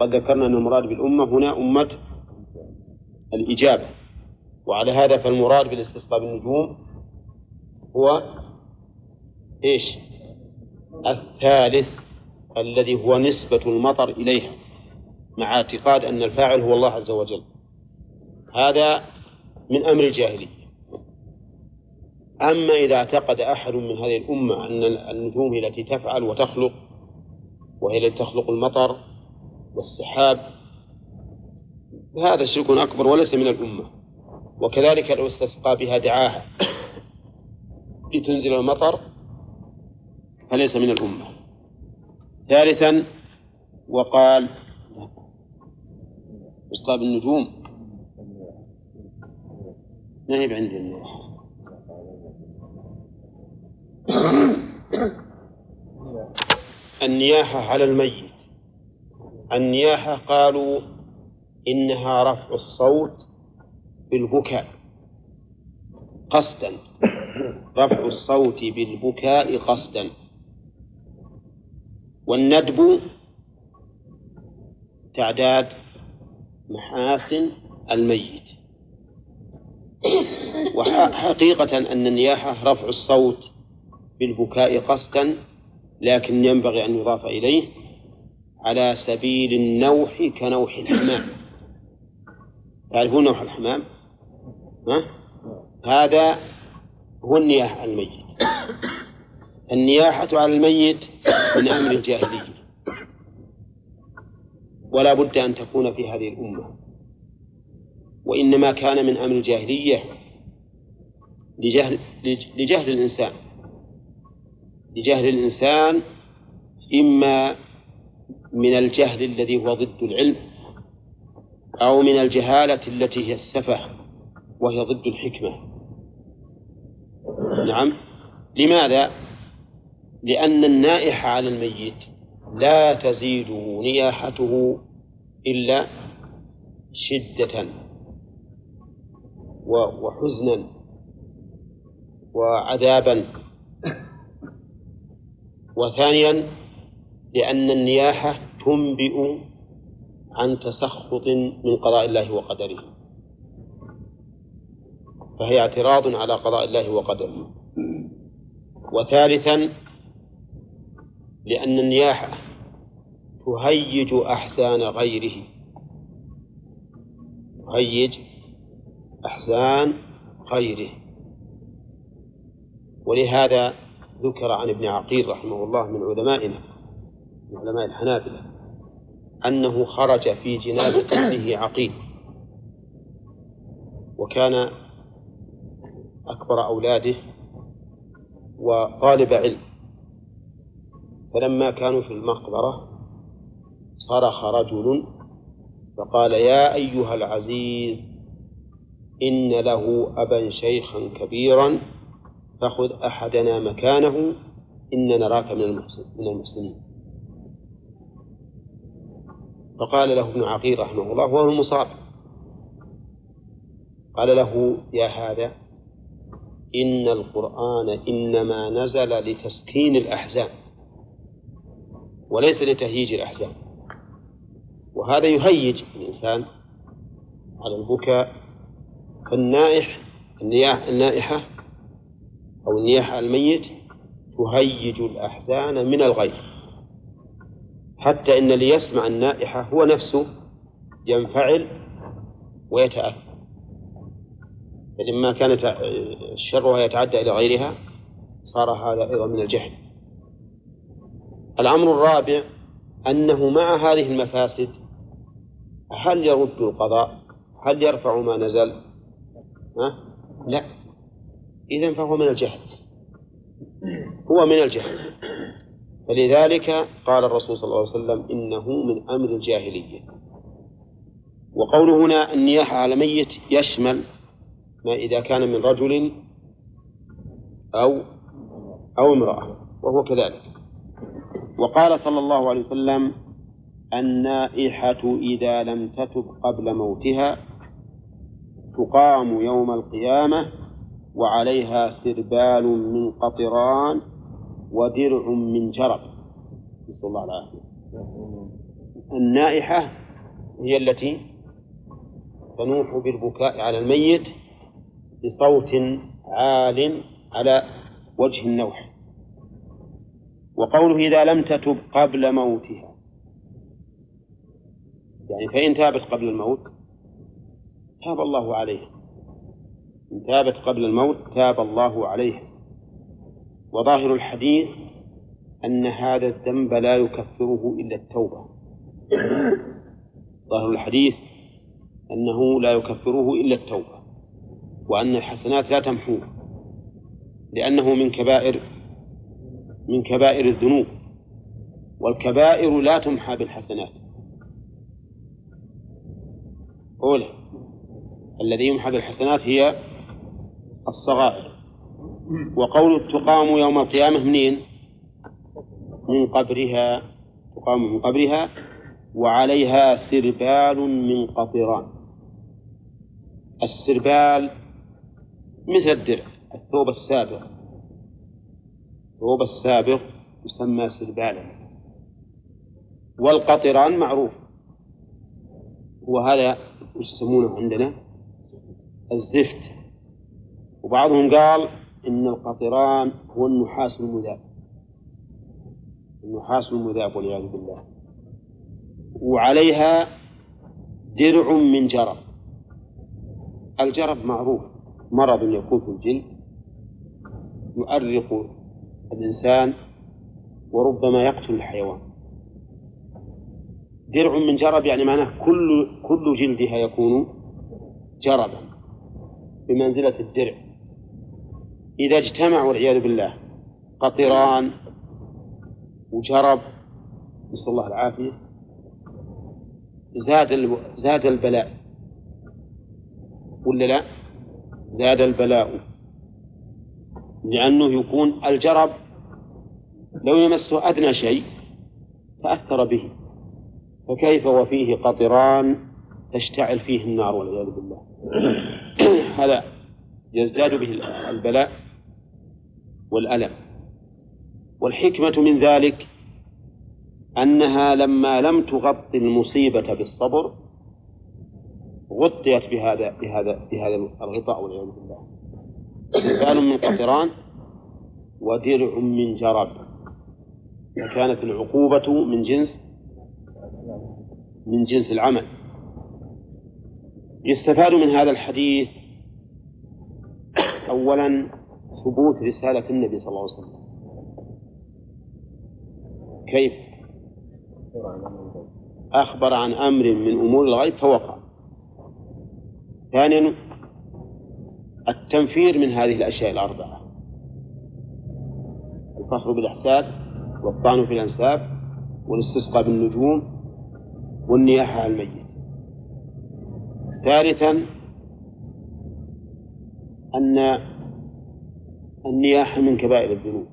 وقد ذكرنا أن المراد بالأمة هنا أمة الإجابة. وعلى هذا فالمراد بالاستسقاء بالنجوم هو إيش؟ الثالث الذي هو نسبة المطر إليها مع اعتقاد أن الفاعل هو الله عز وجل. هذا من أمر الجاهلية. أما إذا اعتقد أحد من هذه الأمة أن النجوم هي التي تفعل وتخلق وهي التي تخلق المطر والسحاب هذا شرك أكبر وليس من الأمة. وكذلك لو استسقى بها دعاها لتنزل المطر فليس من الأمة. ثالثا وقال إسقاء بالنجوم. ما هي عندي النجوم النياحة على الميت. النياحة قالوا إنها رفع الصوت بالبكاء. قصدا. رفع الصوت بالبكاء قصدا. والندب تعداد محاسن الميت. وحقيقة أن النياحة رفع الصوت بالبكاء قصدا لكن ينبغي أن يضاف إليه على سبيل النوح كنوح الحمام. تعرفون نوح الحمام؟ ها؟ هذا هو النياحة على الميت. النياحة على الميت من أمر الجاهلية. ولا بد أن تكون في هذه الأمة. وإنما كان من أمر الجاهلية لجهل, لجهل الإنسان. لجهل الإنسان إما من الجهل الذي هو ضد العلم أو من الجهالة التي هي السفة وهي ضد الحكمة. نعم. لماذا؟ لأن النائح على الميت لا تزيده نياحته إلا شدة وحزنا وعذابا. وثانيا لأن النياحة تنبئ عن تسخط من قضاء الله وقدره. فهي اعتراض على قضاء الله وقدره. وثالثا لأن النياحة تهيج أحزان غيره. تهيج أحزان غيره. ولهذا ذكر عن ابن عقيل رحمه الله من علمائنا من علماء الحنابلة أنه خرج في جنازة ابنه عقيل. وكان أكبر أولاده وطالب علم. فلما كانوا في المقبرة صرخ رجل فقال يا أيها العزيز إن له أبا شيخا كبيرا فخذ أحدنا مكانه إن نراك من من المحسنين. فقال له ابن عقيل رحمه الله وهو المصاب. قال له يا هذا إن القرآن إنما نزل لتسكين الأحزان وليس لتهييج الأحزان. وهذا يهيج الإنسان على البكاء فالنائح النائحة أو النياحة الميت تهيج الأحزان من الغير حتى إن اللي يسمع النائحة هو نفسه ينفعل ويتأثر فلما كانت شرها يتعدى إلى غيرها صار هذا أيضا من الجهل. الأمر الرابع أنه مع هذه المفاسد هل يرد القضاء؟ هل يرفع ما نزل؟ ها؟ لا. إذا فهو من الجهل. هو من الجهل. فلذلك قال الرسول صلى الله عليه وسلم إنه من أمر الجاهلية. وقوله هنا النياحة على ميت يشمل ما إذا كان من رجل أو أو امرأة وهو كذلك. وقال صلى الله عليه وسلم النائحة إذا لم تتب قبل موتها تقام يوم القيامة وعليها سربال من قطران ودرع من جرب. نسأل الله العافية. النائحة هي التي تنوح بالبكاء على الميت بصوت عال على وجه النوح. وقوله إذا لم تتب قبل موتها. يعني فإن تابت قبل الموت تاب الله عليه. إن تابت قبل الموت تاب الله عليه وظاهر الحديث أن هذا الذنب لا يكفره إلا التوبة. ظاهر الحديث أنه لا يكفره إلا التوبة وأن الحسنات لا تمحوه لأنه من كبائر من كبائر الذنوب والكبائر لا تمحى بالحسنات. أولى الذي يمحى بالحسنات هي الصغائر. وقول تقام يوم القيامة منين؟ من قبرها تقام من قبرها وعليها سربال من قطران. السربال مثل الدرع الثوب السابق. الثوب السابق يسمى سربالا. والقطران معروف. وهذا وش يسمونه عندنا الزفت. وبعضهم قال إن القطران هو النحاس المذاب النحاس المذاب والعياذ بالله. وعليها درع من جرب. الجرب معروف. مرض يكون في الجلد يؤرق الإنسان وربما يقتل الحيوان. درع من جرب يعني معناه كل كل جلدها يكون جربا بمنزلة الدرع. إذا اجتمع والعياذ بالله قطران وجرب نسأل الله العافية زاد زاد البلاء. ولا لا؟ زاد البلاء. لأنه يكون الجرب لو يمسه أدنى شيء تأثر به. فكيف وفيه قطران تشتعل فيه النار والعياذ بالله؟ هذا يزداد به البلاء. والألم. والحكمة من ذلك أنها لما لم تغطي المصيبة بالصبر غطيت بهذا بهذا بهذا الغطاء والعياذ بالله. سبال من قطران ودرع من جرب فكانت العقوبة من جنس من جنس العمل. يستفاد من هذا الحديث أولا ثبوت رسالة النبي صلى الله عليه وسلم. كيف؟ أخبر عن أمر من أمور الغيب فوقع. ثانيا التنفير من هذه الأشياء الأربعة. الفخر بالأحساب والطعن في الأنساب والاستسقاء بالنجوم والنياحة على الميت. ثالثا أن النياحة من كبائر الذنوب.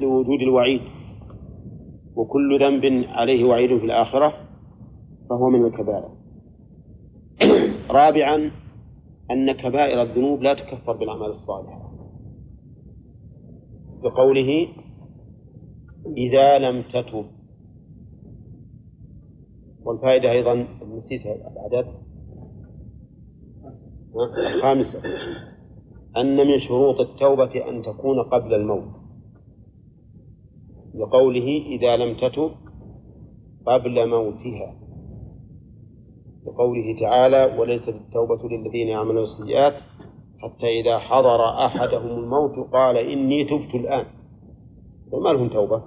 لوجود الوعيد. وكل ذنب عليه وعيد في الآخرة فهو من الكبائر. رابعا أن كبائر الذنوب لا تكفر بالأعمال الصالحة. بقوله إذا لم تتب. والفائدة أيضا نسيت العدد الخامسة أن من شروط التوبة أن تكون قبل الموت. لقوله إذا لم تتب قبل موتها. لقوله تعالى وليست التوبة للذين يعملون السيئات حتى إذا حضر أحدهم الموت قال إني تبت الآن فما لهم توبة؟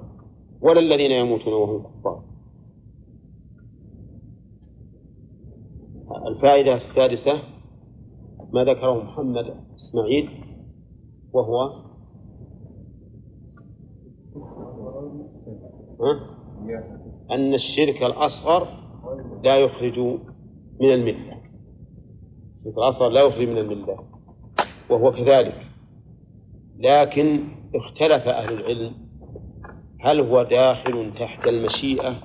ولا الذين يموتون وهم كفار. الفائدة السادسة ما ذكره محمد إسماعيل وهو أن الشرك الأصغر لا يخرج من الملة. الشرك الأصغر لا يخرج من الملة وهو كذلك. لكن اختلف أهل العلم هل هو داخل تحت المشيئة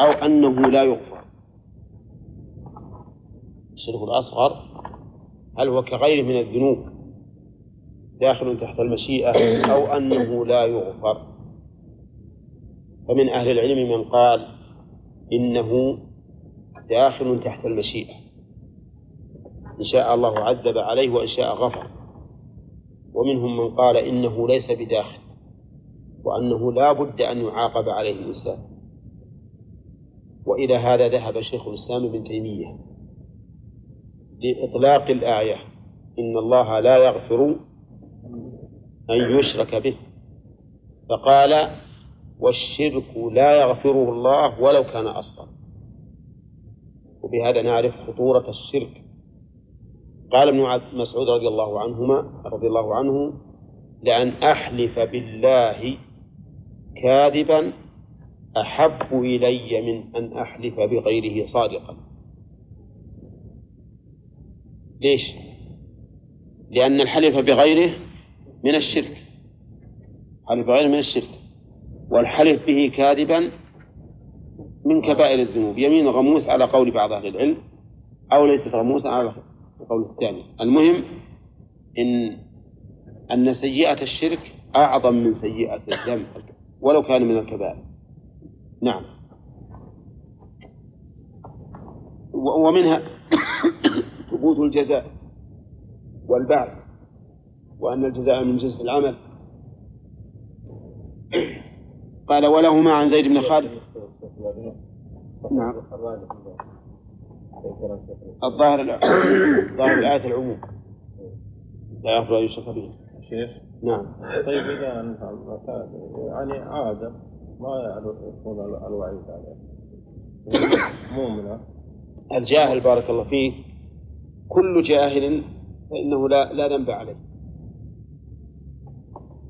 أو أنه لا يغفر. الشرك الأصغر هل هو كغيره من الذنوب داخل تحت المشيئة أو أنه لا يغفر؟ فمن أهل العلم من قال إنه داخل تحت المشيئة. إن شاء الله عذب عليه وإن شاء غفر. ومنهم من قال إنه ليس بداخل وأنه لا بد أن يعاقب عليه الإنسان. وإلى هذا ذهب شيخ الإسلام ابن تيمية. لإطلاق الآية. إن الله لا يغفر أن يشرك به. فقال والشرك لا يغفره الله ولو كان أصغر. وبهذا نعرف خطورة الشرك. قال ابن مسعود رضي الله عنهما رضي الله عنه لأن أحلف بالله كاذبا أحب إلي من أن أحلف بغيره صادقا. ليش؟ لأن الحلف بغيره من الشرك. حلف بغيره من الشرك. والحلف به كاذبا من كبائر الذنوب. يمين غموس على قول بعض أهل العلم أو ليست غموسا على القول الثاني. المهم إن أن سيئة الشرك أعظم من سيئة الذنب. ولو كان من الكبائر. نعم. ومنها ثبوت الجزاء والبعث وأن الجزاء من جنس العمل. قال ولهما عن زيد بن خالد. نعم. الظاهر ظاهر الآية العموم. لا يغفر أن يشرك به شيخ. نعم. طيب إذا يعني عادة ما يكون الوعيد عليه. مؤمنة الجاهل بارك الله فيه كل جاهل فإنه لا لا ذنب عليه.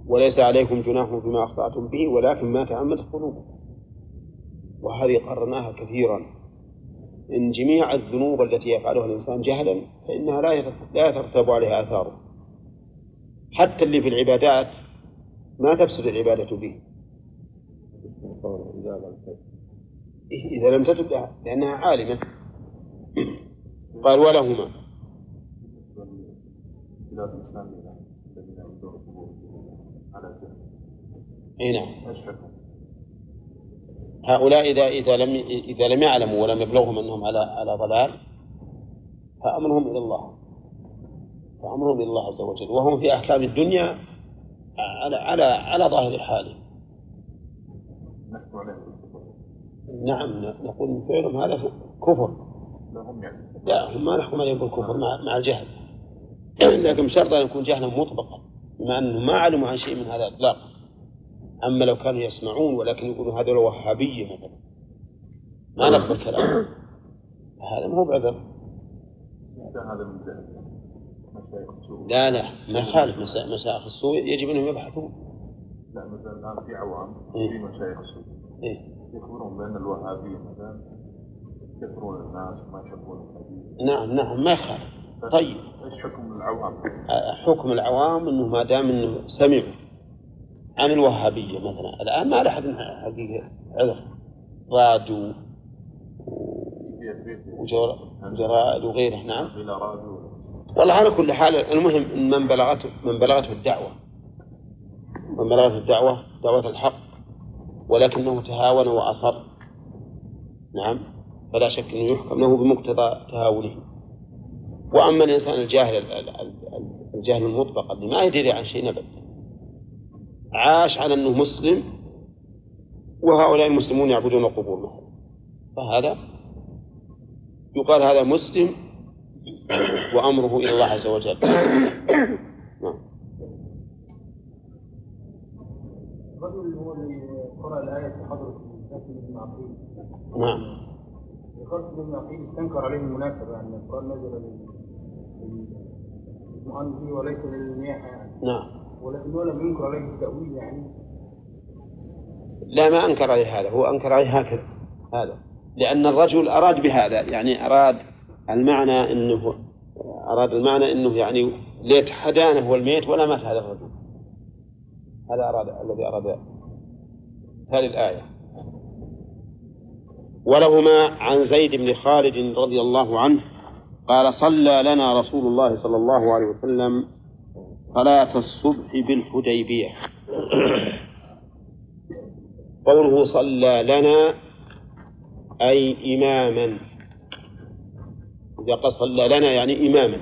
وليس عليكم جناح فيما أخطأتم به ولكن ما تعمدت قلوبكم. وهذه قررناها كثيرا. إن جميع الذنوب التي يفعلها الإنسان جهلا فإنها لا لا يترتب عليها آثاره حتى اللي في العبادات ما تفسد العبادة به. إذا لم تتب لأنها عالمة. قال ولهما أي نعم. هؤلاء إذا إذا لم إذا لم يعلموا ولم يبلغهم أنهم على على ضلال فأمرهم إلى الله. فأمرهم إلى الله عز وجل. وهم في أحكام الدنيا على على على ظاهر حاله نعم نقول فعلهم هذا كفر. لا هم ما نحكم عليهم بالكفر مع مع الجهل. لكن بشرط أن يكون جهلا مطبقا بما أنهم ما علموا عن شيء من هذا إطلاقا أما لو كانوا يسمعون ولكن يقولوا هذا الوهابية مثلا ما نقبل كلام. هذا ما هو بعذر. هذا من لا لا ما يخالف مشايخ السوء يجب أنهم يبحثون. لا مثلا الآن في عوام في مشايخ السوء. إيه؟ يخبرون بأن الوهابية مثلا يكفرون الناس وما يحبون الحديث. نعم نعم ما يخالف. طيب. إيش حكم العوام؟ حكم العوام إنه ما دام إنه سمعوا عن الوهابية مثلا. الآن ما لاحظ حقيقة عذر. رادوا وجرائد وغيره. نعم. والله على كل حال المهم إن من بلغته من بلغته الدعوة. من بلغته الدعوة دعوة الحق ولكنه تهاون وأصر. نعم. فلا شك إنه يحكم له بمقتضى تهاونه. وأما الإنسان الجاهل الجاهل المطبق اللي ما يدري عن شيء ابدا. عاش على أنه مسلم وهؤلاء المسلمون يعبدون القبور مثلا فهذا يقال هذا مسلم وأمره إلى الله عز وجل. نعم. الرجل هو اللي قرأ الآية في حضرة القاسم بن عقيل نعم. القاسم بن عقيل استنكر عليه المناسبة يعني القرآن نزل وليس يعني نعم. ولكنه لم ينكر عليه التأويل يعني. لا ما أنكر عليه هذا. هو أنكر عليه هكذا. هذا. لأن الرجل أراد بهذا يعني أراد المعنى أنه أراد المعنى أنه يعني ليت حدانه هو الميت ولا مات هذا الرجل. هذا أراد الذي أراد هذه الآية. ولهما عن زيد بن خالد رضي الله عنه قال صلى لنا رسول الله صلى الله عليه وسلم صلاة الصبح بالحديبية. قوله صلى لنا أي إماما. إذا قال صلى لنا يعني إماما.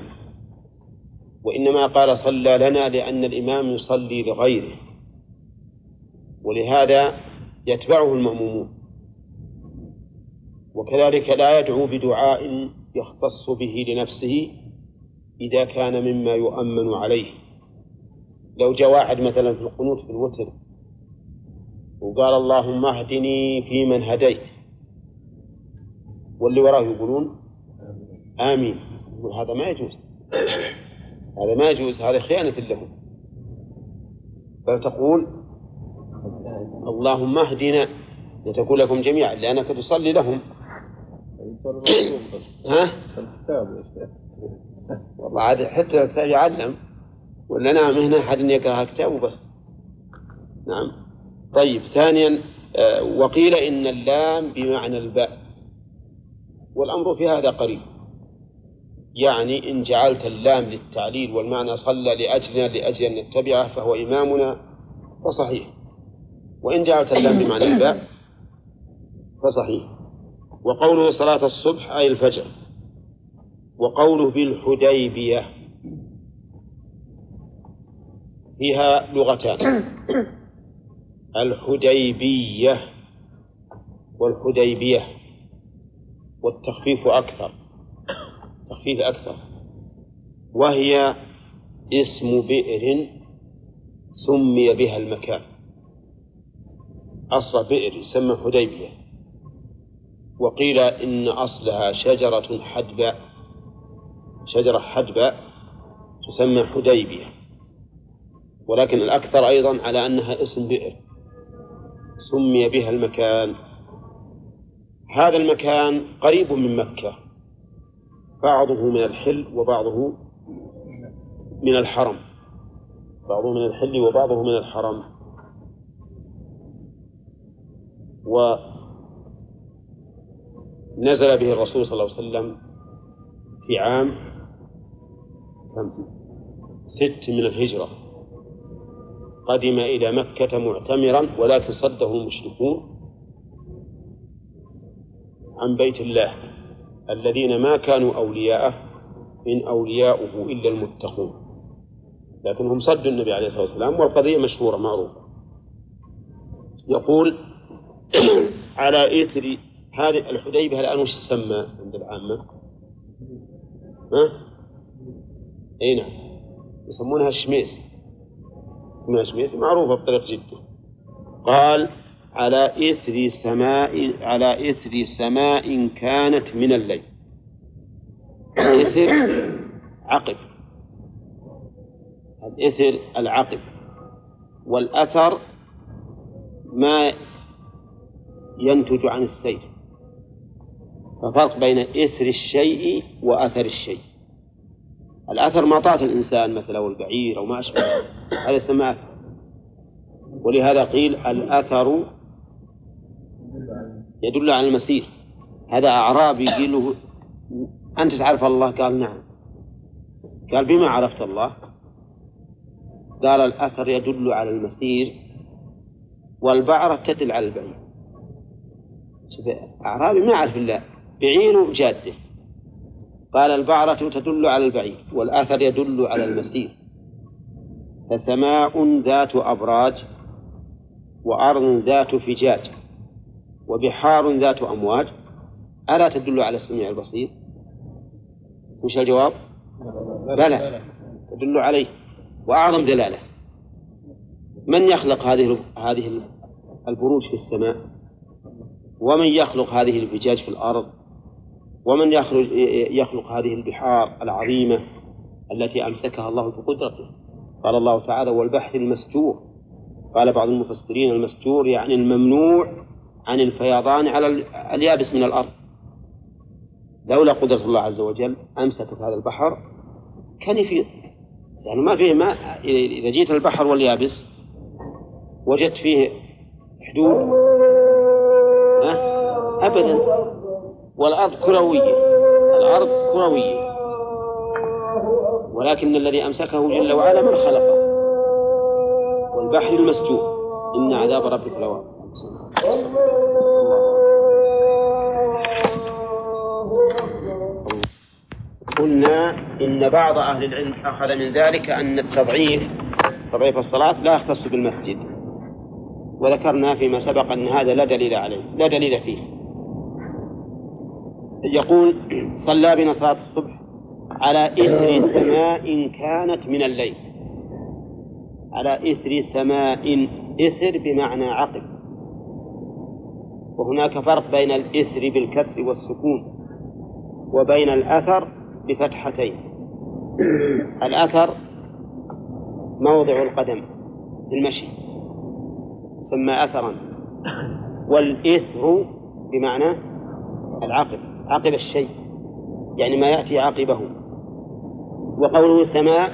وإنما قال صلى لنا لأن الإمام يصلي لغيره. ولهذا يتبعه المأمومون. وكذلك لا يدعو بدعاء يختص به لنفسه إذا كان مما يؤمن عليه. لو جاء واحد مثلا في القنوت في الوتر وقال اللهم اهدني فيمن هديت واللي وراه يقولون آمين. يقول هذا ما يجوز هذا ما يجوز هذا خيانة لهم. فتقول اللهم اهدنا لتقول لكم جميعا لأنك تصلي لهم. ها؟ والله عاد حتى يعلم. ولا نعم هنا أحد يقرأ كتابه بس نعم. طيب ثانيا آه، وقيل إن اللام بمعنى الباء. والأمر في هذا قريب. يعني إن جعلت اللام للتعليل والمعنى صلى لأجلنا لأجل أن نتبعه فهو إمامنا فصحيح. وإن جعلت اللام بمعنى الباء فصحيح. وقوله صلاة الصبح أي الفجر. وقوله بالحديبية فيها لغتان. الحديبية والحديبية. والتخفيف أكثر. تخفيف أكثر. وهي اسم بئر سمي بها المكان. أصل بئر يسمى حديبية. وقيل إن أصلها شجرة حدباء شجرة حدباء تسمى حديبية ولكن الأكثر أيضا على أنها اسم بئر سمي بها المكان. هذا المكان قريب من مكة بعضه من الحل وبعضه من الحرم بعضه من الحل وبعضه من الحرم. ونزل به الرسول صلى الله عليه وسلم في عام ست من الهجرة. قدم إلى مكة معتمرا ولكن صده المشركون عن بيت الله الذين ما كانوا أولياءه إن أولياؤه إلا المتقون. لكنهم صدوا النبي عليه الصلاة والسلام والقضية مشهورة معروفة. يقول على إثر هذه الحديبة الآن وش تسمى عند العامة؟ ها؟ أي نعم. يسمونها الشميس يسمونها الشميس معروفة بطريق جدا. قال على إثر سماء على إثر سماء كانت من الليل. الإثر عقب. الإثر العقب. والأثر ما ينتج عن السير ففرق بين إثر الشيء وأثر الشيء. الأثر ما طاعة الإنسان مثلا أو البعير أو ما أشبه هذا يسمى أثر ولهذا قيل الأثر يدل على المسير هذا أعرابي يقول له أنت تعرف الله؟ قال نعم. قال بما عرفت الله؟ قال الأثر يدل على المسير والبعرة تدل على البعير. أعرابي ما يعرف الله بعينه جادة. قال البعرة تدل على البعير والأثر يدل على المسير. فسماء ذات أبراج وأرض ذات فجاج وبحار ذات أمواج. ألا تدل على السميع البصير؟ وش الجواب؟ بلى. تدل عليه. وأعظم دلالة. من يخلق هذه هذه البروج في السماء؟ ومن يخلق هذه الفجاج في الأرض؟ ومن يخرج يخلق هذه البحار العظيمة التي أمسكها الله بقدرته. قال الله تعالى والبحر المسجور قال بعض المفسرين المسجور يعني الممنوع عن الفيضان على اليابس من الأرض. لولا قدرة الله عز وجل أمسكت هذا البحر. كان يفيض يعني ما فيه ما إذا جيت البحر واليابس وجدت فيه حدود أبدا. والأرض كروية. الأرض كروية. ولكن الذي أمسكه جل وعلا من خلقه. والبحر المسجور إن عذاب ربك لواقع. قلنا إن بعض أهل العلم أخذ من ذلك أن التضعيف تضعيف الصلاة لا يختص بالمسجد. وذكرنا فيما سبق أن هذا لا دليل عليه لا دليل فيه. يقول صلى بنا صلاة الصبح على إثر سماء كانت من الليل. على إثر سماء إثر بمعنى عقب. وهناك فرق بين الإثر بالكسر والسكون وبين الأثر بفتحتين. الأثر موضع القدم في المشي سمى أثرا. والإثر بمعنى العقب. عقب الشيء يعني ما يأتي عقبه. وقوله سماء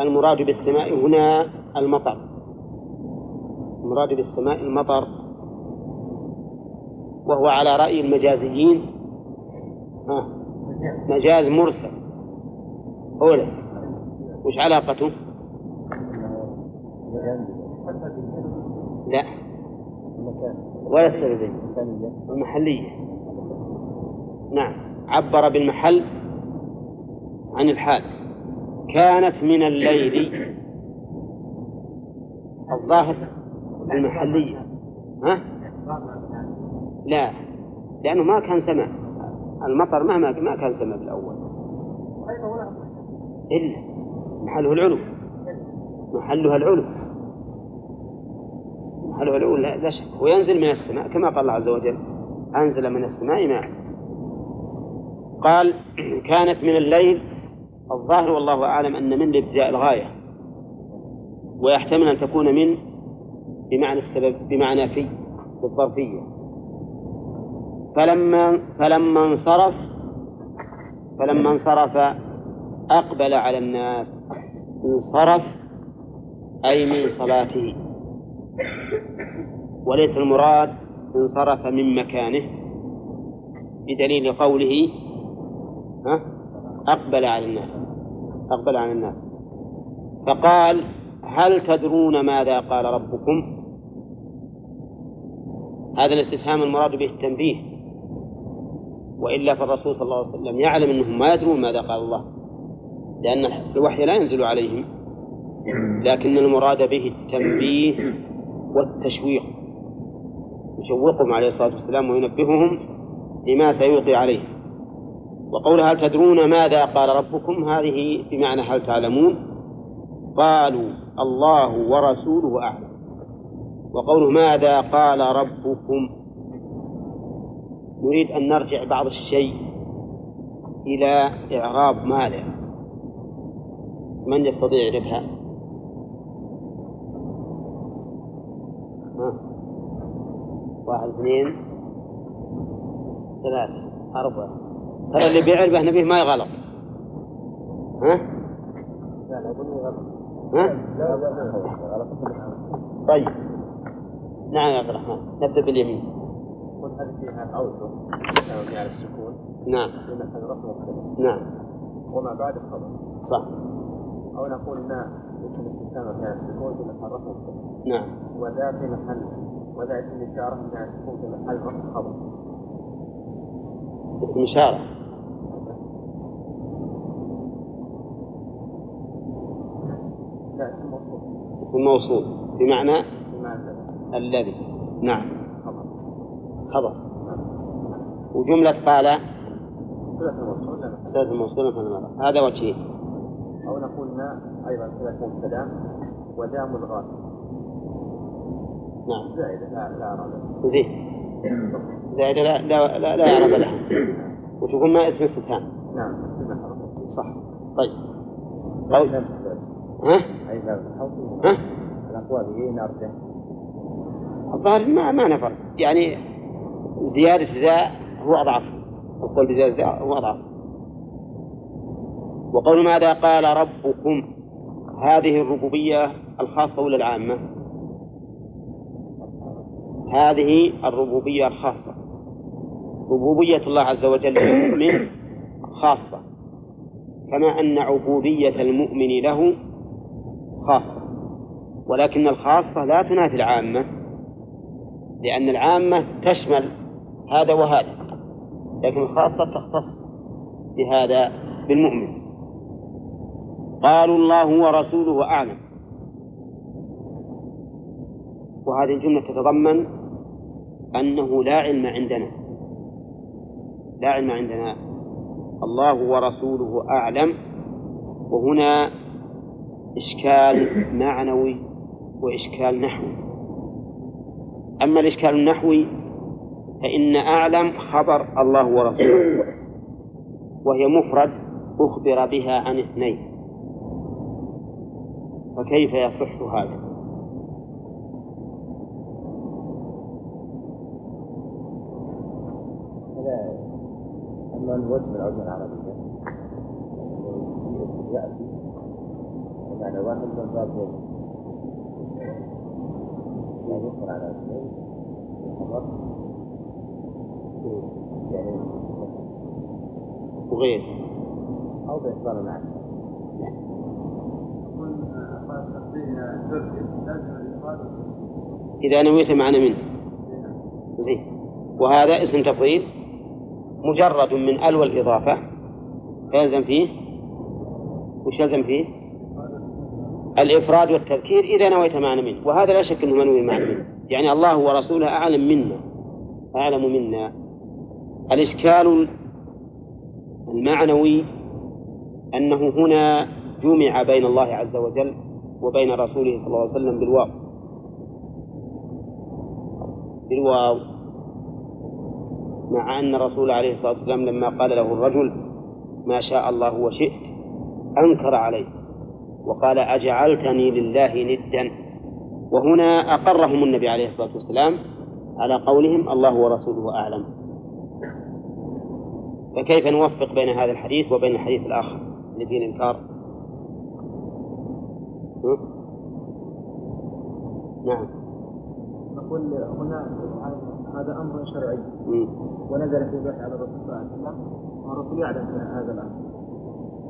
المراد بالسماء هنا المطر. المراد بالسماء المطر. وهو على رأي المجازيين. مجاز مرسل. أولى وش علاقته؟ لا ولا السببية المحلية. نعم. عبر بالمحل عن الحال. كانت من الليل الظاهر المحلية. ها؟ لا. لأنه ما كان سماء. المطر مهما ما كان سماء بالأول إلا محله العلو. محلها العلو. محلها العلو لا, لا شك. وينزل من السماء كما قال الله عز وجل أنزل من السماء ماء. قال كانت من الليل الظاهر والله أعلم أن من لابتداء الغاية ويحتمل أن تكون من بمعنى السبب بمعنى في بالظرفية فلما فلما انصرف فلما انصرف أقبل على الناس. انصرف أي من صلاته. وليس المراد انصرف من مكانه بدليل قوله ها؟ أقبل على الناس. أقبل على الناس. فقال هل تدرون ماذا قال ربكم؟ هذا الاستفهام المراد به التنبيه. وإلا فالرسول صلى الله عليه وسلم يعلم أنهم ما يدرون ماذا قال الله لأن الوحي لا ينزل عليهم لكن المراد به التنبيه والتشويق. يشوقهم عليه الصلاة والسلام وينبههم لما سيلقي عليهم. وقول هل تدرون ماذا قال ربكم؟ هذه بمعنى هل تعلمون؟ قالوا الله ورسوله أعلم. وقوله ماذا قال ربكم؟ نريد أن نرجع بعض الشيء إلى إعراب ماذا من يستطيع يعرفها ها؟ واحد اثنين ثلاثة أربعة. ترى اللي بيعرفه نبيه ما يغلط. ها؟ ها؟ طيب. نعم يا عبد الرحمن. نبدأ باليمين. قل هل فيها أوجه على السكون نعم. نعم. وما بعد الخبر صح. أو نقول ما اسم الاستفهام في السكون في محل رفع نعم. وذا في محل وذا اسم الإشارة مع السكون في محل رفع خبر اسم إشارة لا اسم موصول بمعنى الذي. نعم. خبر. خبر. وجملة قال. أستاذ موصولة فنمرة هذا وجهه أو نقول ما أيضا صلة مبتدأ وذا ملغاة نعم. زائدة لا لا وذي زائدة لا لا لا, لا يعرف لها وتقول ما اسم استفهام نعم صح. طيب. قول ها؟ أي ها؟ نرجع الظاهر ما ما نفر. يعني زيادة ذا هو أضعف. القول بزيادة ذا هو أضعف. وقول ماذا قال ربكم؟ هذه الربوبية الخاصة ولا العامة؟ هذه الربوبية الخاصة. ربوبية الله عز وجل للمؤمن خاصة. كما أن عبودية المؤمن له خاصة. ولكن الخاصة لا تنافي العامة لأن العامة تشمل هذا وهذا لكن الخاصة تختص بهذا بالمؤمن. قالوا الله ورسوله أعلم. وهذه الجملة تتضمن أنه لا علم عندنا. لا علم عندنا. الله ورسوله أعلم. وهنا إشكال معنوي وإشكال نحوي. أما الإشكال النحوي فإن أعلم خبر الله ورسوله وهي مفرد أخبر بها عن اثنين. فكيف يصح هذا؟ أما الوجه من العلوم العربية يأتي بمعنى واحد من باب يعني يدخل على اثنين الخبر يعني وغير. العام إذا نويت معنى منه. زين. وهذا اسم تفضيل مجرد من ألو الإضافة. يلزم فيه. وش يلزم فيه؟ الإفراد والتذكير إذا نويت معنى منه. وهذا لا شك أنه منوي معنى منه. يعني الله ورسوله أعلم منا. أعلم منا. الإشكال المعنوي أنه هنا جمع بين الله عز وجل وبين رسوله صلى الله عليه وسلم بالواو. بالواو. مع أن الرسول عليه الصلاة والسلام لما قال له الرجل ما شاء الله وشئت أنكر عليه. وقال أجعلتني لله ندا. وهنا أقرهم النبي عليه الصلاة والسلام على قولهم الله ورسوله أعلم. فكيف نوفق بين هذا الحديث وبين الحديث الآخر الذي الإنكار نعم. نقول هنا هذا أمر شرعي. ونزل في بيت على الرسول صلى الله عليه وسلم والرسول يعلم هذا الأمر.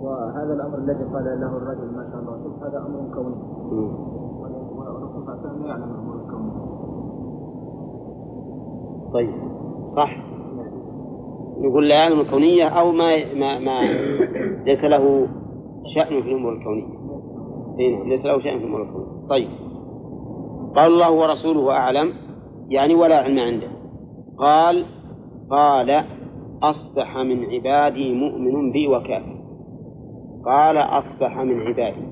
وهذا الأمر الذي قال له الرجل ما شاء الله. شوف هذا أمر كوني. عليه وسلم يعلم الأمور الكونيه طيب صح. نقول لا يعلم الكونية أو ما ما ما ليس له شأن في الأمور الكونية. إيه نعم، ليس له شأن في الأمور الكونية. طيب. قال الله ورسوله أعلم يعني ولا علم عنده. قال قال أصبح من عبادي مؤمن بي وكافر. قال أصبح من عبادي.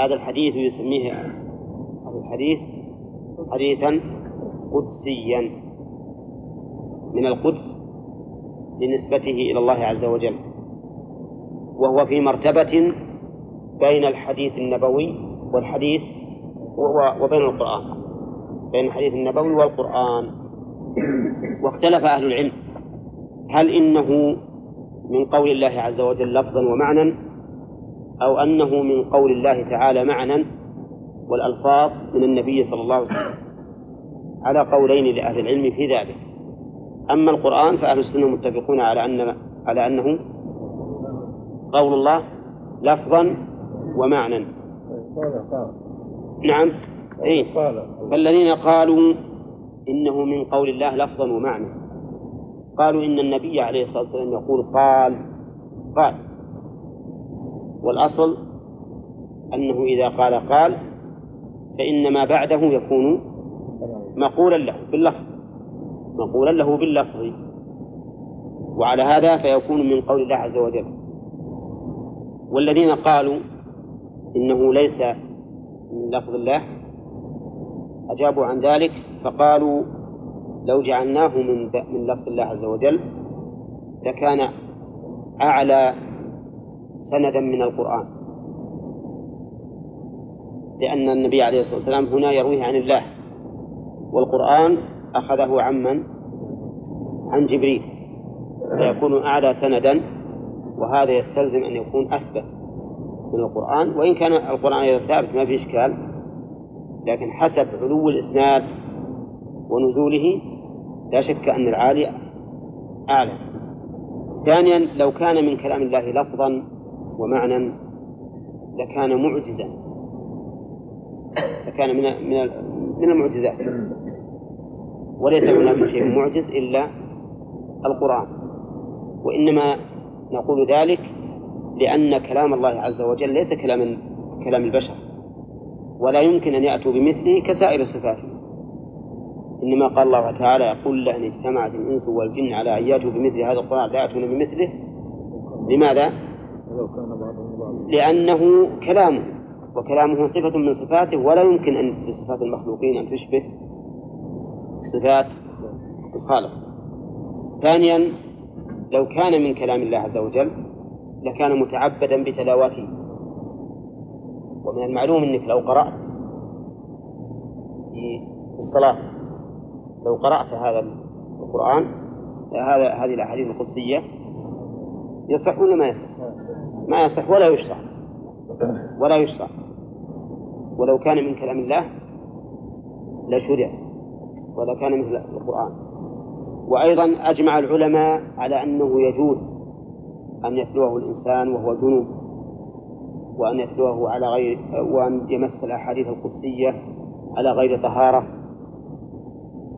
هذا الحديث يسميه هذا الحديث حديثا قدسيا. من القدس لنسبته إلى الله عز وجل. وهو في مرتبة بين الحديث النبوي والحديث وبين القرآن. بين الحديث النبوي والقرآن. واختلف أهل العلم. هل إنه من قول الله عز وجل لفظا ومعنى أو أنه من قول الله تعالى معنى والألفاظ من النبي صلى الله عليه وسلم. على قولين لأهل العلم في ذلك. أما القرآن فأهل السنة متفقون على أن على أنه قول الله لفظا ومعنى. نعم. إيه. فالذين قالوا إنه من قول الله لفظا ومعنى. قالوا إن النبي عليه الصلاة والسلام يقول قال. قال. والأصل أنه إذا قال قال فإن ما بعده يكون مقولا له باللفظ مقولا له باللفظ. وعلى هذا فيكون من قول الله عز وجل. والذين قالوا إنه ليس من لفظ الله أجابوا عن ذلك فقالوا لو جعلناه من من لفظ الله عز وجل لكان أعلى سندا من القرآن. لأن النبي عليه الصلاة والسلام هنا يرويه عن الله. والقرآن أخذه عمن عن جبريل. فيكون أعلى سندا وهذا يستلزم أن يكون أثبت من القرآن. وإن كان القرآن ثابت ما في إشكال. لكن حسب علو الإسناد ونزوله لا شك أن العالي أعلى. ثانيا لو كان من كلام الله لفظا ومعنى لكان معجزا لكان من من من المعجزات. وليس هناك شيء معجز إلا القرآن. وإنما نقول ذلك لأن كلام الله عز وجل ليس كلام كلام البشر ولا يمكن أن يأتوا بمثله كسائر الصفات. إنما قال الله تعالى يقول لأن اجتمعت الإنس والجن على أن يأتوا بمثل هذا القرآن. لا يأتون بمثله. لماذا؟ لأنه كلامه وكلامه صفة من صفاته ولا يمكن أن بصفات المخلوقين أن تشبه صفات الخالق. ثانيا لو كان من كلام الله عز وجل لكان متعبدا بتلاوته. ومن المعلوم أنك لو قرأت في الصلاة لو قرأت هذا القرآن هذا هذه الأحاديث القدسية يصح ولا ما يصح؟ ما يصح ولا يشرع. ولا يشرع. ولو كان من كلام الله لشرع ولا كان مثل القرآن. وأيضا أجمع العلماء على أنه يجوز أن يتلوه الإنسان وهو جنوب وأن يتلوه على غير وأن يمس الأحاديث القدسية على غير طهارة.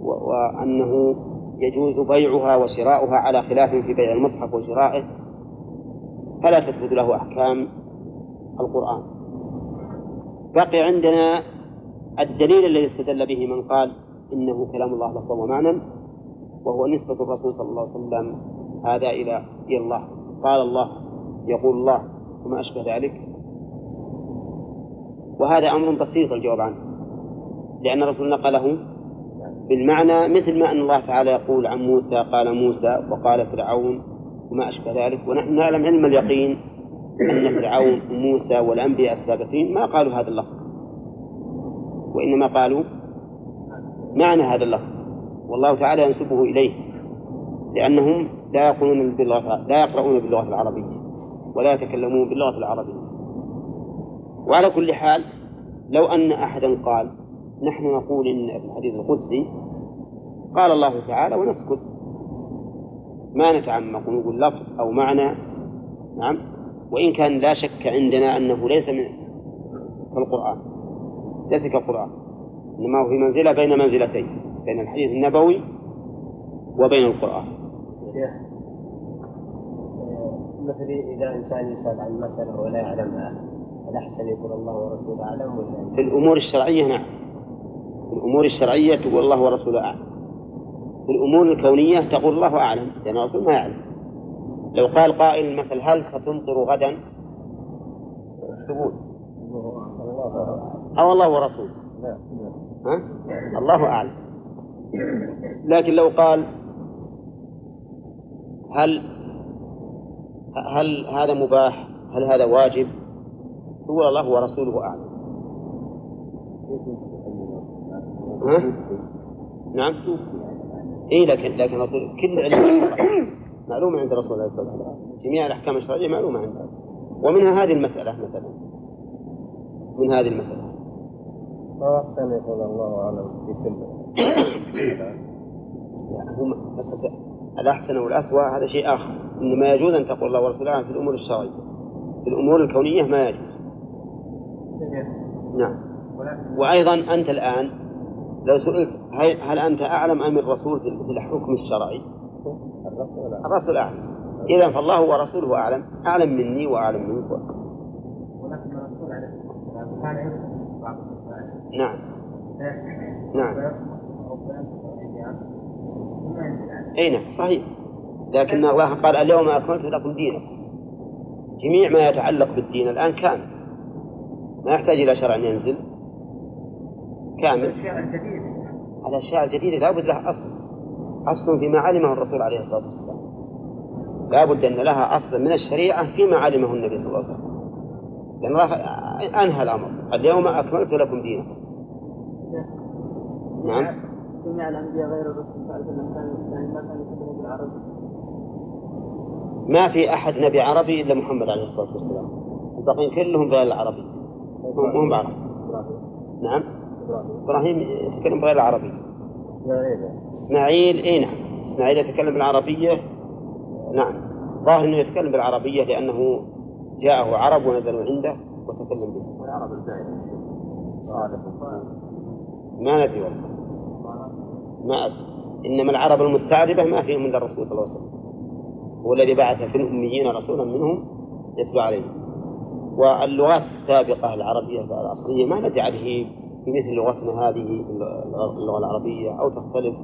وأنه يجوز بيعها وشراؤها على خلاف في بيع المصحف وشرائه. فلا تثبت له أحكام القرآن. بقي عندنا الدليل الذي استدل به من قال إنه كلام الله لفظا ومعنى وهو نسبة الرسول صلى الله عليه وسلم هذا إلى إلى الله. قال الله يقول الله وما أشبه ذلك. وهذا أمر بسيط الجواب عنه لأن الرسول نقله بالمعنى مثل ما أن الله تعالى يقول عن موسى قال موسى وقال فرعون وما أشبه ذلك. ونحن نعلم علم اليقين أن فرعون وموسى والأنبياء السابقين ما قالوا هذا اللفظ وإنما قالوا معنى هذا اللفظ والله تعالى ينسبه إليه لأنهم لا يقولون باللغة لا يقرؤون باللغة العربية ولا يتكلمون باللغة العربية. وعلى كل حال لو أن أحدا قال نحن نقول إن الحديث القدسي قال الله تعالى ونسكت. ما نتعمق ونقول لفظ أو معنى نعم؟ وإن كان لا شك عندنا أنه ليس من القرآن ليس كالقرآن إنما هو في منزلة بين منزلتين بين الحديث النبوي وبين القرآن. شيخ مثل إذا إنسان يسأل عن مسألة ولا يعلمها الأحسن يقول الله ورسوله أعلم ولا في الأمور الشرعية نعم. في الأمور الشرعية تقول الله ورسوله أعلم. في الأمور الكونية تقول الله أعلم لأن الرسول ما يعلم. لو قال قائل مثل هل ستمطر غدا؟ تقول أو الله ورسوله. ها؟ الله أعلم. لكن لو قال هل هل هذا مباح؟ هل هذا واجب؟ تقول الله ورسوله أعلم. ها؟ نعم. اي لكن لكن رسول كل علم معلومة عند الرسول عليه الصلاة والسلام جميع الأحكام الشرعية معلومة عنده. ومنها هذه المسألة مثلا. من هذه المسألة. فأحسن يقول الله أعلم في كل يعني هو مسألة الأحسن والأسوأ هذا شيء آخر. إنما يجوز أن تقول الله ورسوله أعلم في الأمور الشرعية. في الأمور الكونية ما يجوز. نعم. وأيضا أنت الآن لو سئلت هل- أنت أعلم أم الرسول في في الحكم الشرعي؟ الرسول أعلم. إذا فالله ورسوله أعلم. أعلم مني وأعلم منك. ولكن الرسول عليه كان نعم. نعم. أي نعم صحيح. لكن الله قال اليوم أكملت لكم دينكم. جميع ما يتعلق بالدين الآن كامل. ما يحتاج إلى شرع ينزل. كامل. الأشياء الجديدة. لا بد لها أصل. أصل فيما علمه الرسول عليه الصلاة والسلام. لا بد أن لها أصل من الشريعة فيما علمه النبي صلى الله عليه وسلم. لأن الله أنهى الأمر. اليوم أكملت لكم دينكم. نعم. جميع غير الله عليه وسلم كانوا يعني ما في أحد نبي عربي إلا محمد عليه الصلاة والسلام. الباقين كلهم بغير العربي هم هم بعرب. نعم. إبراهيم يتكلم بغير العربية. إسماعيل. إي نعم. إسماعيل يتكلم بالعربية؟ نعم. ظاهر أنه يتكلم بالعربية لأنه جاءه عرب ونزلوا عنده وتكلم به. والعرب ما ندري والله. ما أدري. إنما العرب المستعربة ما فيهم إلا الرسول صلى الله عليه وسلم. هو الذي بعث في الأميين رسولا منهم يتلو عليهم. واللغات السابقة العربية الأصلية ما ندري عليه. بمثل لغتنا هذه اللغة العربية أو تختلف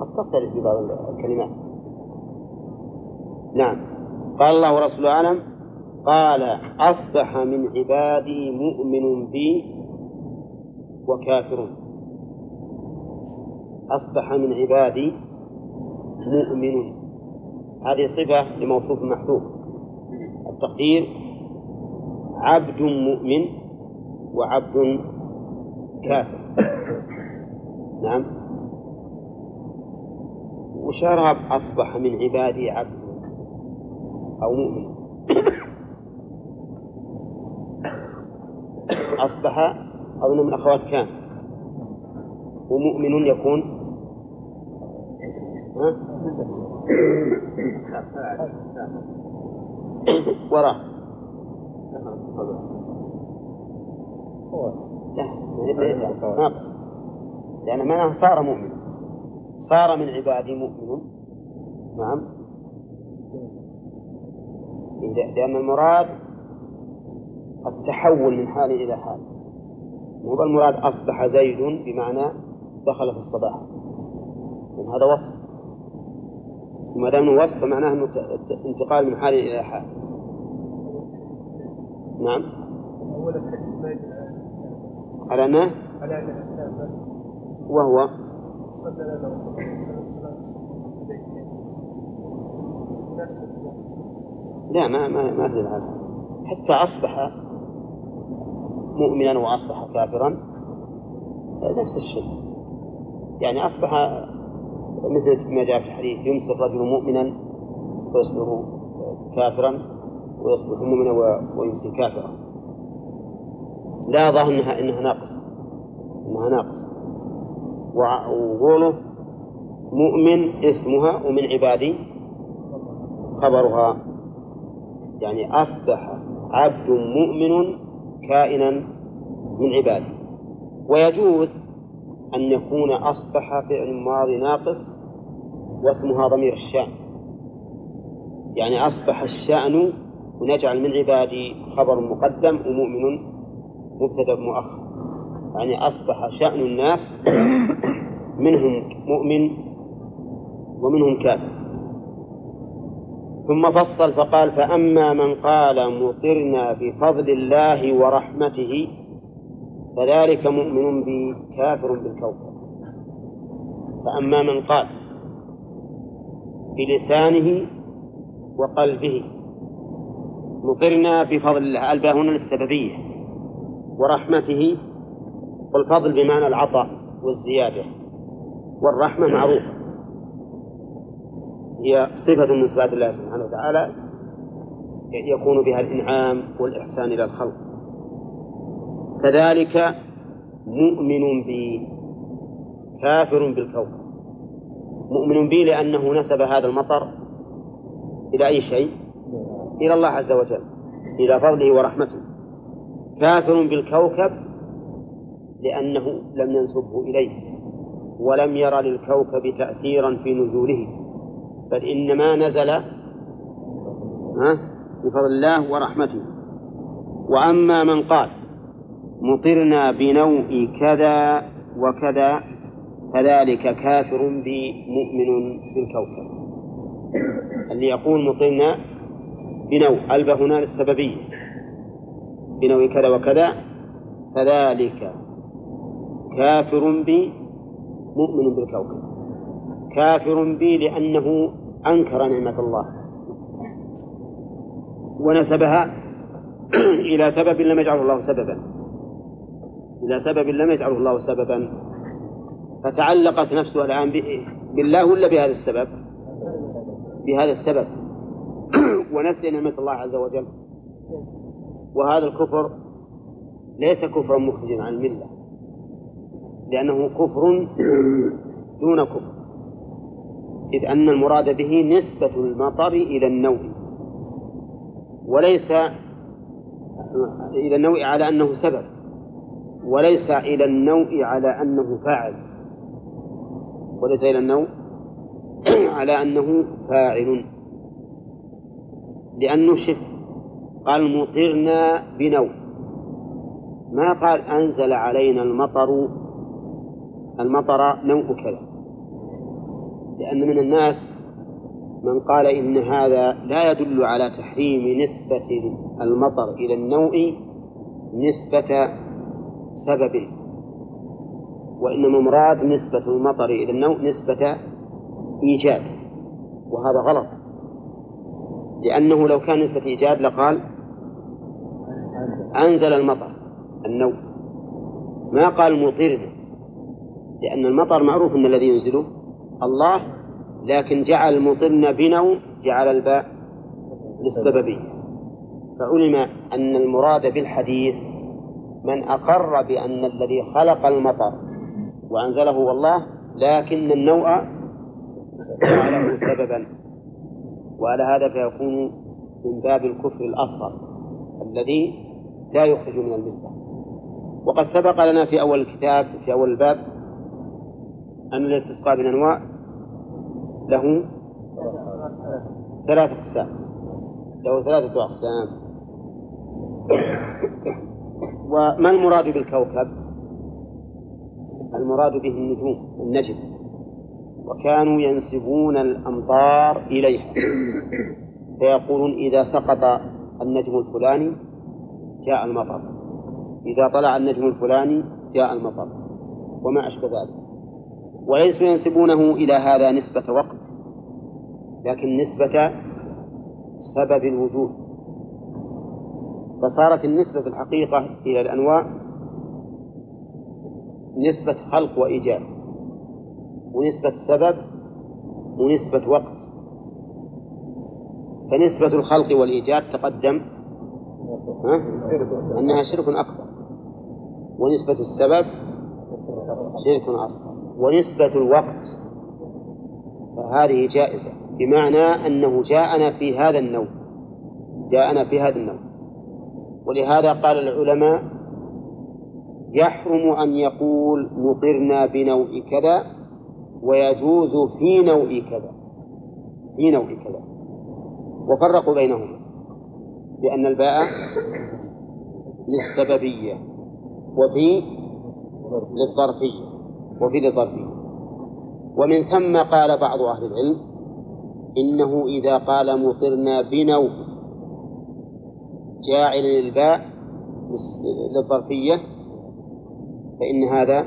قد تختلف في بعض الكلمات. نعم. قال الله ورسوله أعلم. قال أصبح من عبادي مؤمن بي وكافر. أصبح من عبادي مؤمن. هذه صفة لموصوف محذوف. التقدير عبد مؤمن وعبد كافر. نعم. وشرب أصبح من عبادي عبد أو مؤمن. أصبح أظن من أخوات كان. ومؤمن يكون. ها؟ وراه لا ناقص. لأن معناه صار مؤمن. صار من عبادي مؤمن. نعم. لأن المراد التحول من حال إلى حال. مو المراد أصبح زيد بمعنى دخل في الصباح. هذا وصف. وما دام وصف فمعناه إنه انتقال من حال إلى حال. نعم. على ما؟ وهو؟ لا ما ما ما في هذا. حتى أصبح مؤمنا وأصبح كافرا نفس الشيء. يعني أصبح مثل ما جاء في الحديث يمسي الرجل مؤمنا ويصبح كافرا ويصبح مؤمنا ويمسي كافرا. لا ظهر انها إنها ناقصة. إنها ناقصة. وقوله مؤمن اسمها ومن عبادي خبرها. يعني أصبح عبد مؤمن كائنا من عبادي ويجوز أن يكون أصبح فعل ماضي ناقص واسمها ضمير الشأن. يعني أصبح الشأن ونجعل من عبادي خبر مقدم ومؤمن مبتدأ مؤخر. يعني أصبح شأن الناس منهم مؤمن ومنهم كافر. ثم فصل فقال فأما من قال مطرنا بفضل الله ورحمته فذلك مؤمن بي كافر بالكوكب. فأما من قال بلسانه وقلبه مطرنا بفضل الله الباء هنا للسببية. ورحمته والفضل بمعنى العطاء والزيادة. والرحمة معروفة. هي صفة من صفات الله سبحانه وتعالى يكون بها الإنعام والإحسان إلى الخلق. كذلك مؤمن بي كافر بالكون. مؤمن بي لأنه نسب هذا المطر إلى أي شيء؟ إلى الله عز وجل إلى فضله ورحمته. كافر بالكوكب لأنه لم ينسبه إليه ولم ير للكوكب تأثيرا في نزوله بل إنما نزل بفضل الله ورحمته. وأما من قال مطرنا بنوء كذا وكذا فذلك كافر بي مؤمن بالكوكب اللي يقول مطرنا بنوء ألبى هنا للسببية. بنوء كذا وكذا فذلك كافر بي مؤمن بالكوكب. كافر بي لأنه أنكر نعمة الله. ونسبها إلى سبب لم يجعله الله سببا. إلى سبب لم يجعله الله سببا. فتعلقت نفسه الآن بالله ولا بهذا السبب؟ بهذا السبب. ونسي نعمة الله عز وجل. وهذا الكفر ليس كفرا مخرجا عن الملة لأنه كفر دون كفر إذ أن المراد به نسبة المطر إلى النوم وليس إلى النوء على أنه سبب وليس إلى النوء على أنه فاعل وليس إلى النوء على أنه فاعل لأنه شف قال مطرنا بنوء ما قال أنزل علينا المطر المطر نوء كذا. لأن من الناس من قال إن هذا لا يدل على تحريم نسبة المطر إلى النوء نسبة سبب وإنما المراد نسبة المطر إلى النوء نسبة إيجاد وهذا غلط. لأنه لو كان نسبة إيجاد لقال أنزل المطر النوء ما قال مطرنا لأن المطر معروف أن الذي ينزله الله لكن جعل مطرنا بنوم جعل الباء للسببية فعلم أن المراد بالحديث من أقر بأن الذي خلق المطر وأنزله هو الله لكن النوء جعله سببا. وعلى هذا فيكون من باب الكفر الأصغر الذي لا يخرج من الملة. وقد سبق لنا في أول الكتاب في أول الباب أن الاستسقاء بالأنواع له ثلاثة أقسام. له ثلاثة أقسام. وما المراد بالكوكب؟ المراد به النجوم النجم. وكانوا ينسبون الأمطار إليها. فيقولون إذا سقط النجم الفلاني جاء المطر. إذا طلع النجم الفلاني جاء المطر. وما أشبه ذلك. وليسوا ينسبونه إلى هذا نسبة وقت لكن نسبة سبب الوجود. فصارت النسبة في الحقيقة إلى الأنواع نسبة خلق وإيجاد. ونسبة سبب ونسبة وقت. فنسبة الخلق والإيجاد تقدم ها؟ أنها شرك أكبر. ونسبة السبب شرك أصغر. ونسبة الوقت فهذه جائزة بمعنى أنه جاءنا في هذا النوع. جاءنا في هذا النوع. ولهذا قال العلماء يحرم أن يقول مطرنا بنوء كذا ويجوز في نوء كذا. في نوء كذا. وفرقوا بينهما. بأن الباء للسببية وفي للظرفية. وفي للظرفية. ومن ثم قال بعض أهل العلم إنه إذا قال مطرنا بنوء جاعل الباء للظرفية فإن هذا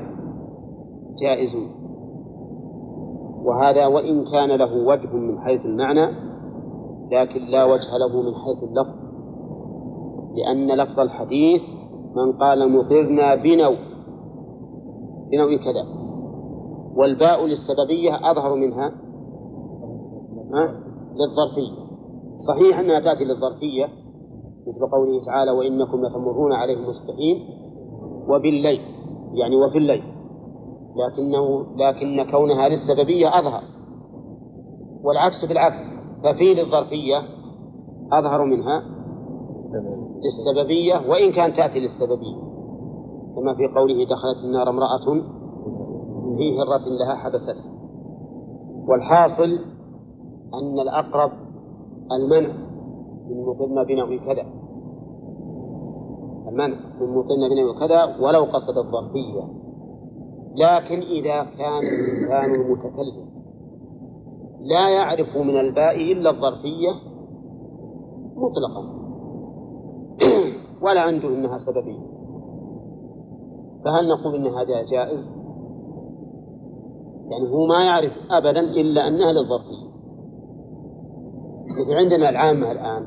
جائز. وهذا وإن كان له وجه من حيث المعنى لكن لا وجه له من حيث اللفظ. لأن لفظ الحديث من قال مطرنا بنوء بنوء كذا. والباء للسببية أظهر منها للظرفية. صحيح أنها تأتي للظرفية مثل قوله تعالى وإنكم لتمرون عليهم مصبحين وبالليل يعني وفي الليل. لكنه لكن كونها للسببية أظهر. والعكس بالعكس ففي للظرفية أظهر منها للسببية وإن كان تأتي للسببية. كما في قوله دخلت النار امرأة في هرة لها حبستها. والحاصل أن الأقرب المنع من مطلنا بنوع كذا. المنع من مطلنا بنوع كذا ولو قصد الظرفية. لكن إذا كان الإنسان المتكلم لا يعرف من الباء إلا الظرفية مطلقا. ولا عنده إنها سببية. فهل نقول إن هذا جائز؟ يعني هو ما يعرف أبدا إلا أنها للظرفية مثل عندنا العامة الآن.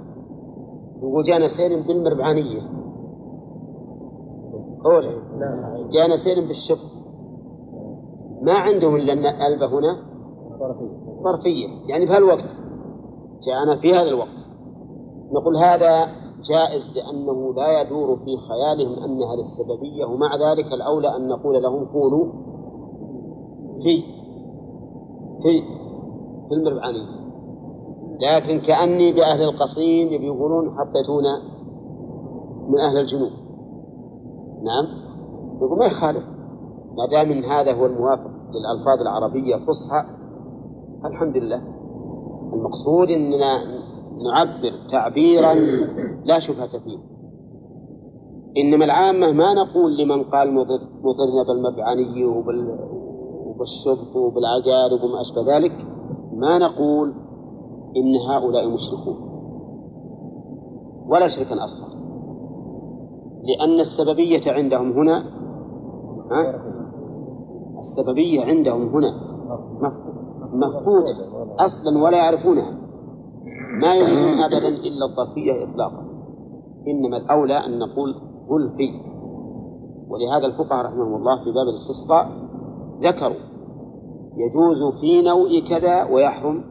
يقول جانا سير بالمربعانية. أولا جانا سير بالشف ما عندهم إلا أن ألبة هنا ظرفية يعني بهالوقت جاءنا في هذا الوقت. نقول هذا جائز لأنه لا يدور في خيالهم أنها للسببية ومع ذلك الأولى أن نقول لهم كونوا في في في المربعانية لكن كأني بأهل القصيم يقولون حطيتونا من أهل الجنوب. نعم؟ يقول ما يخالف. ما دام هذا هو الموافق. للألفاظ العربية الفصحى الحمد لله المقصود أننا نعبر تعبيرا لا شبهة فيه. إنما العامة ما نقول لمن قال مضرنا بالمبعني وبال وبالعقارب وما أشبه ذلك ما نقول إن هؤلاء مشركون. ولا شركا أصغر لأن السببية عندهم هنا؟ السببية عندهم هنا. مفقودة أصلا ولا يعرفونها. ما يريدون أبدا إلا الظرفية إطلاقا. إنما الأولى أن نقول قل في. ولهذا الفقهاء رحمهم الله في باب الاستسقاء ذكروا يجوز في نوع كذا ويحرم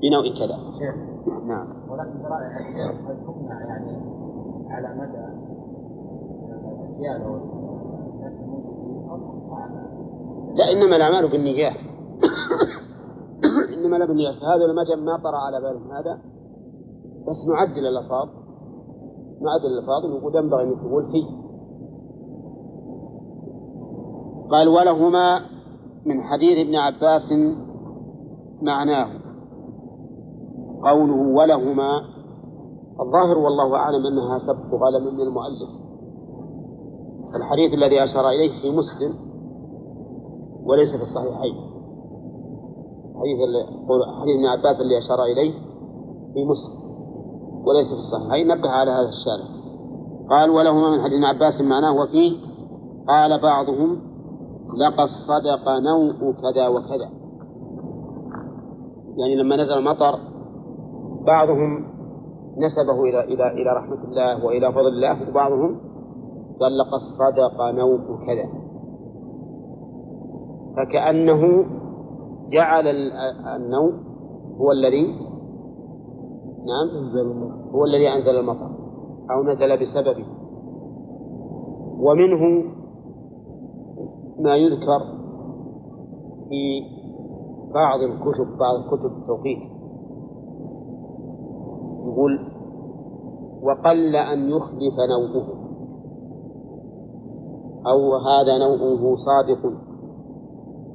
في نوع كذا. نعم. ولكن تمنع يعني على مدى الأجيال أو الناس لا إنما الأعمال بالنيات. إنما لا بالنيات. هذا المجد ما طرأ على بالهم هذا. بس نعدل الألفاظ. نعدل الألفاظ ونقول ينبغي أن تقول في. قال ولهما من حديث ابن عباس معناه. قوله ولهما الظاهر والله أعلم أنها سبق غلم من المؤلف. الحديث الذي أشار إليه في مسلم. وليس في الصحيحين. حديث حديث ابن عباس اللي أشار إليه في مسلم وليس في الصحيحين. نبه على هذا الشارع قال ولهما من حديث ابن عباس معناه وفيه قال بعضهم لقد صدق نوء كذا وكذا. يعني لما نزل المطر بعضهم نسبه إلى إلى إلى رحمة الله وإلى فضل الله وبعضهم قال لقد صدق نوء كذا. فكأنه جعل النوء هو الذي نعم. هو الذي أنزل المطر أو نزل بسببه. ومنه ما يذكر في بعض الكتب بعض الكتب التوقيت. يقول وقل أن يخلف نوعه أو هذا نوعه صادق.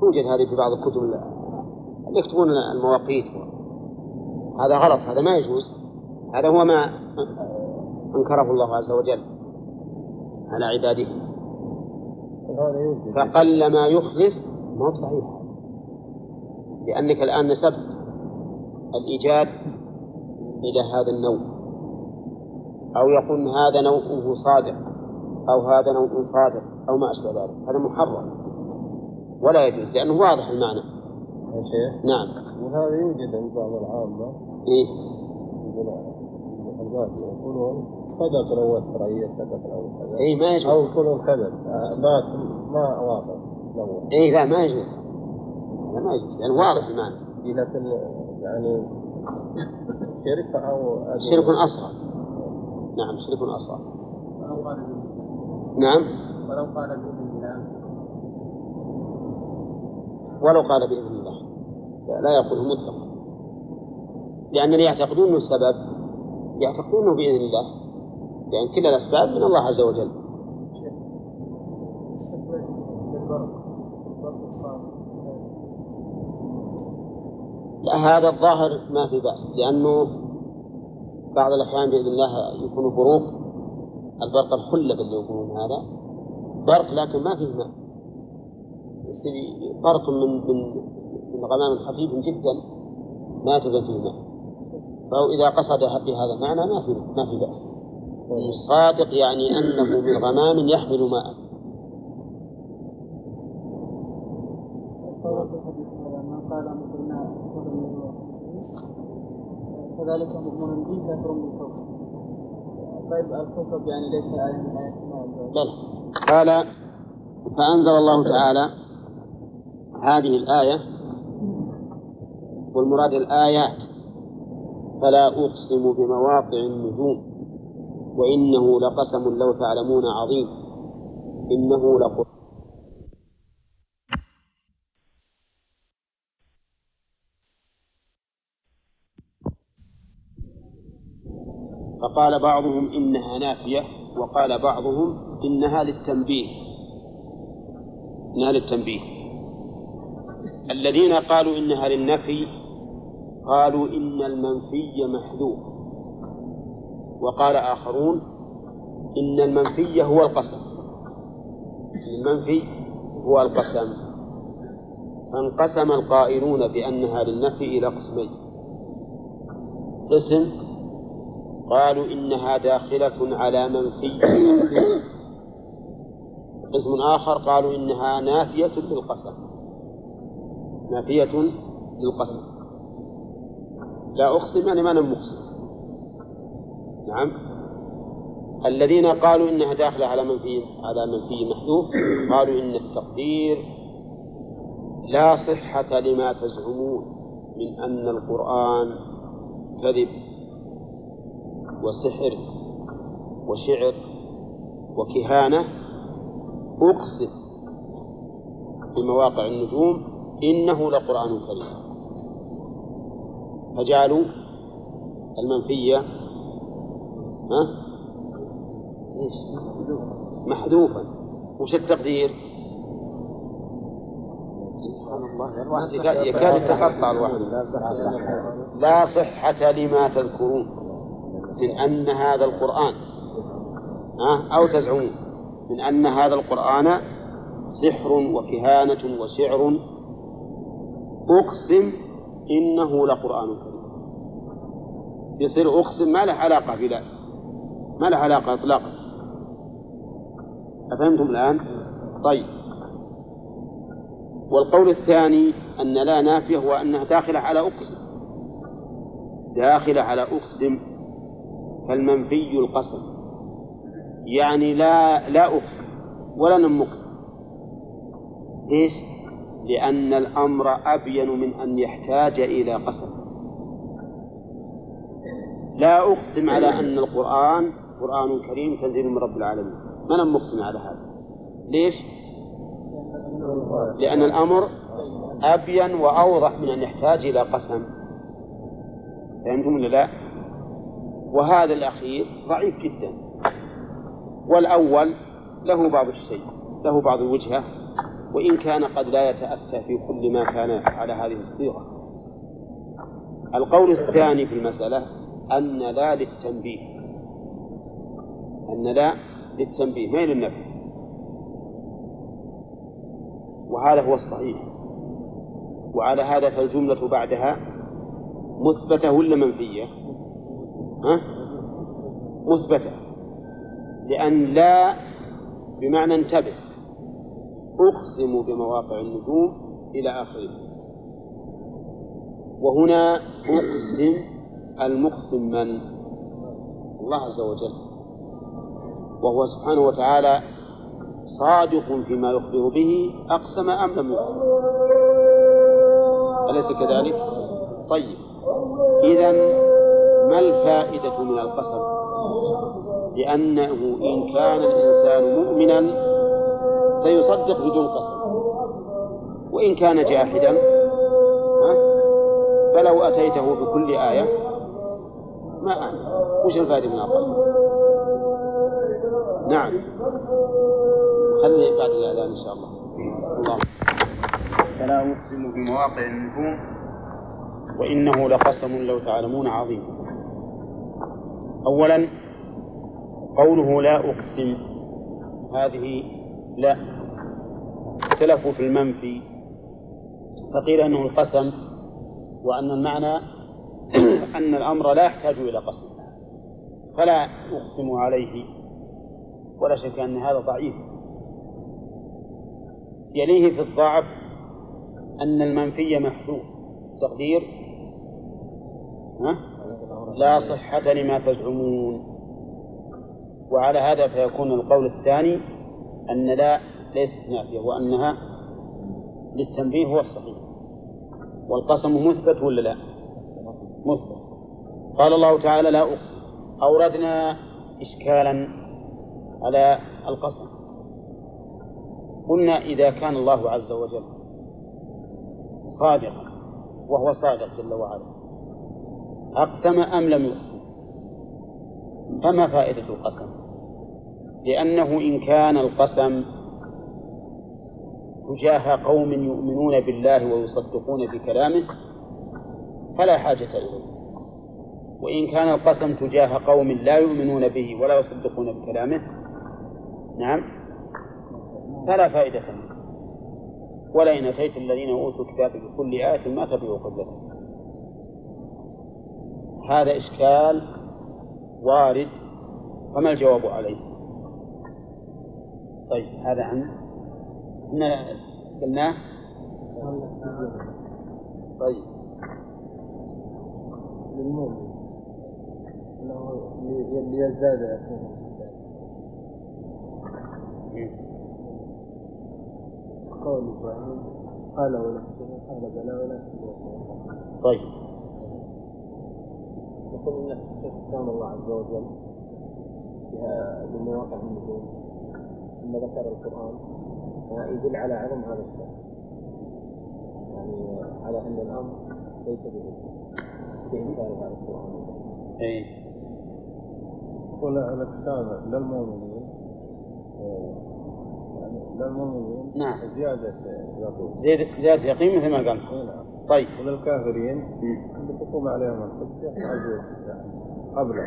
توجد هذه في بعض الكتب اللي يكتبون المواقيت. هذا غلط هذا ما يجوز. هذا هو ما أنكره الله عز وجل على عباده. فقل ما يخلف ما هو بصحيح. لأنك الآن نسبت الإيجاد إلى هذا النوع. أو يقول هذا نوعه صادق أو هذا نوع صادق أو ما أشبه ذلك. هذا محرم. ولا يجوز لأنه واضح المعنى. يا شيخ. نعم. وهذا يوجد عند بعض العامة. إيه. يقولون صدق لو الشرعية صدق لو كذا. إيه ما يجوز. أو يقولون كذا. ما ما واضح. إيه لا ما يجوز. لا ما يجوز لأنه واضح المعنى. لكن يعني شرك أو شرك أصغر. نعم شرك أصغر. ولو قال نعم. ولو قال بإذن الله ولو قال بإذن الله. لا- يقوله مطلقا. لأن اللي يعتقدون أنه السبب يعتقدونه بإذن الله. لأن كل الأسباب من الله عز وجل. لا هذا الظاهر ما في بأس. لأنه بعض الأحيان بإذن الله يكون بروق. البرق الخلب اللي يقولون هذا. برق لكن ما فيه ماء. يصير برق من من من غمام خفيف جدا ما تبين فيه ماء. فهو إذا قصد بهذا المعنى ما في ما في بأس. الصادق يعني أنه من غمام يحمل ماء من كذلك مؤمن به كافر بالكفر طيب الكفر يعني ليس آية من آيات الله. قال فأنزل الله تعالى هذه الآية والمراد الآيات فلا أقسم بمواقع النجوم وإنه لقسم لو تعلمون عظيم. إنه لقرآن فقال بعضهم إنها نافية وقال بعضهم إنها للتنبيه. إنها للتنبيه. الذين قالوا إنها للنفي قالوا إن المنفي محذوف. وقال آخرون إن المنفي هو القسم. المنفي هو القسم. فانقسم القائلون بأنها للنفي إلى قسمين. قسم قالوا إنها داخلة على منفي. قسم آخر قالوا إنها نافية للقسم نافية للقسم. لا أقسم يعني ما مقسم. نعم. الذين قالوا إنها داخلة على منفي على منفي محذوف قالوا إن التقدير لا صحة لما تزعمون من أن القرآن كذب وسحر وشعر وكهانة. أقسم بمواقع النجوم إنه لقرآن كريم فجعلوا المنفية ها؟ محذوفا وش التقدير؟ سبحان الله يكاد يتقطع الواحد لا صحة لما تذكرون من أن هذا القرآن ها أو تزعمون من أن هذا القرآن سحر وكهانة وشعر أقسم إنه لقرآن كريم. يصير أقسم ما له علاقة بلا ما له علاقة إطلاقا. أفهمتم الآن؟ طيب. والقول الثاني أن لا نافية هو أنها داخلة على أقسم. داخلة على أقسم فالمنفي القسم. يعني لا لا أقسم ولا نمقسم ليش؟ لأن الأمر أبين من أن يحتاج إلى قسم لا أقسم على أن القرآن قرآن كريم تنزيل من رب العالمين. ما أنا مقسم على هذا. ليش؟ لأن الأمر أبين وأوضح من أن يحتاج إلى قسم. فهمتم ولا لا؟ وهذا الأخير ضعيف جدا. والأول له بعض الشيء له بعض الوجهة وإن كان قد لا يتأتى في كل ما كان على هذه الصيغة. القول الثاني في المسألة أن لا للتنبيه. أن لا للتنبيه. ما للنفي وهذا هو الصحيح. وعلى هذا فالجملة بعدها مثبتة ولا منفية؟ ها؟ مثبتة. لأن لا بمعنى انتبه. أقسم بمواقع النجوم إلى آخره. وهنا أقسم المقسم من؟ الله عز وجل. وهو سبحانه وتعالى صادق فيما يخبر به أقسم أم لم يقسم؟ أليس كذلك؟ طيب. إذا ما الفائدة من القسم؟ لأنه إن كان الإنسان مؤمنا سيصدق بدون قسم وإن كان جاحدا فلو أتيته بكل آية ما آمن وش الفائدة من القسم نعم. خلي بعد الإعلان إن شاء الله. الله. فلا أقسم بمواقع النجوم. وإنه لقسم لو تعلمون عظيم. أولا قوله لا أقسم. هذه لا. اختلفوا في المنفي فقيل إنه القسم وأن المعنى أن الأمر لا يحتاج إلى قسم فلا أقسم عليه ولا شك أن هذا ضعيف. يليه في الضعف أن المنفي محذوف تقدير؟ لا صحة لما تزعمون. وعلى هذا فيكون القول الثاني أن لا ليست نافية وأنها للتنبيه هو الصحيح. والقسم مثبت ولا لا؟ مثبت. قال الله تعالى لا أقسم. أوردنا إشكالا على القسم. قلنا إذا كان الله عز وجل صادقا وهو صادق جل وعلا أقسم أم لم يقسم؟ فما فائدة القسم؟ لأنه إن كان القسم تجاه قوم يؤمنون بالله ويصدقون بكلامه فلا حاجة إليه وإن كان القسم تجاه قوم لا يؤمنون به ولا يصدقون بكلامه نعم فلا فائدة منه ولئن أتيت الذين أوتوا الكتاب بكل آية ما تبعوا قبلتهم هذا إشكال وارد فما الجواب عليه؟ طيب هذا عن إحنا قلناه؟ طيب. للمؤمن انه ليزداد قول إبراهيم قال ولا قال بلى ولا طيب. يقول إن استخدام الله عز وجل من مواقع النزول ثم ذكر القرآن. يدل على عدم هذا الشيء يعني على أن الأمر ليس به بإنكار هذا القرآن. اي يقول الاقسام للمؤمنين يعني للمؤمنين نعم. زيادة يقول. زيادة زيادة يقين مثل ما قال. نعم. طيب. وللكافرين اللي تقوم عليهم الحجة قبله.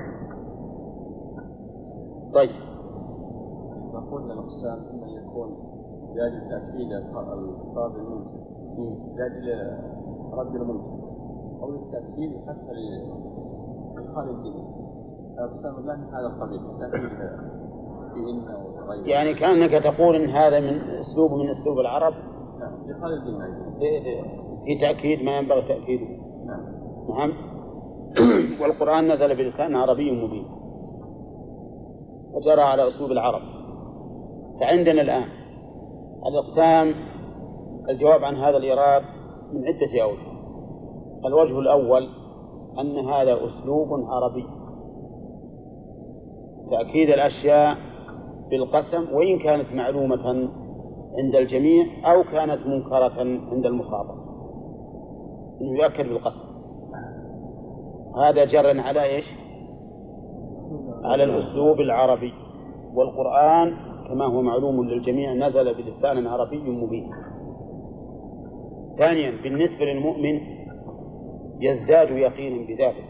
طيب. ما قلنا الأقسام إما يكون لأجل تأكيد الخطاب المنكر لأجل رد المنكر أو للتأكيد حتى لإدخال الدين. الأقسام لا من هذا القبيل تأكيد في إن وغيره يعني كأنك تقول إن هذا من أسلوب من أسلوب العرب؟ نعم لإدخال الدين ل- ل- في تأكيد ما ينبغي تأكيده. نعم. نعم. والقرآن نزل بلسان عربي مبين. وجرى على أسلوب العرب. فعندنا الآن الإقسام الجواب عن هذا الإيراد من عدة أوجه. الوجه الأول أن هذا أسلوب عربي. تأكيد الأشياء بالقسم وإن كانت معلومة عند الجميع أو كانت منكرة عند المخاطب. أنه يؤكد بالقسم. هذا جر على إيش؟ على الأسلوب العربي. والقرآن كما هو معلوم للجميع نزل بلسان عربي مبين. ثانيا بالنسبة للمؤمن يزداد يقينا بذلك.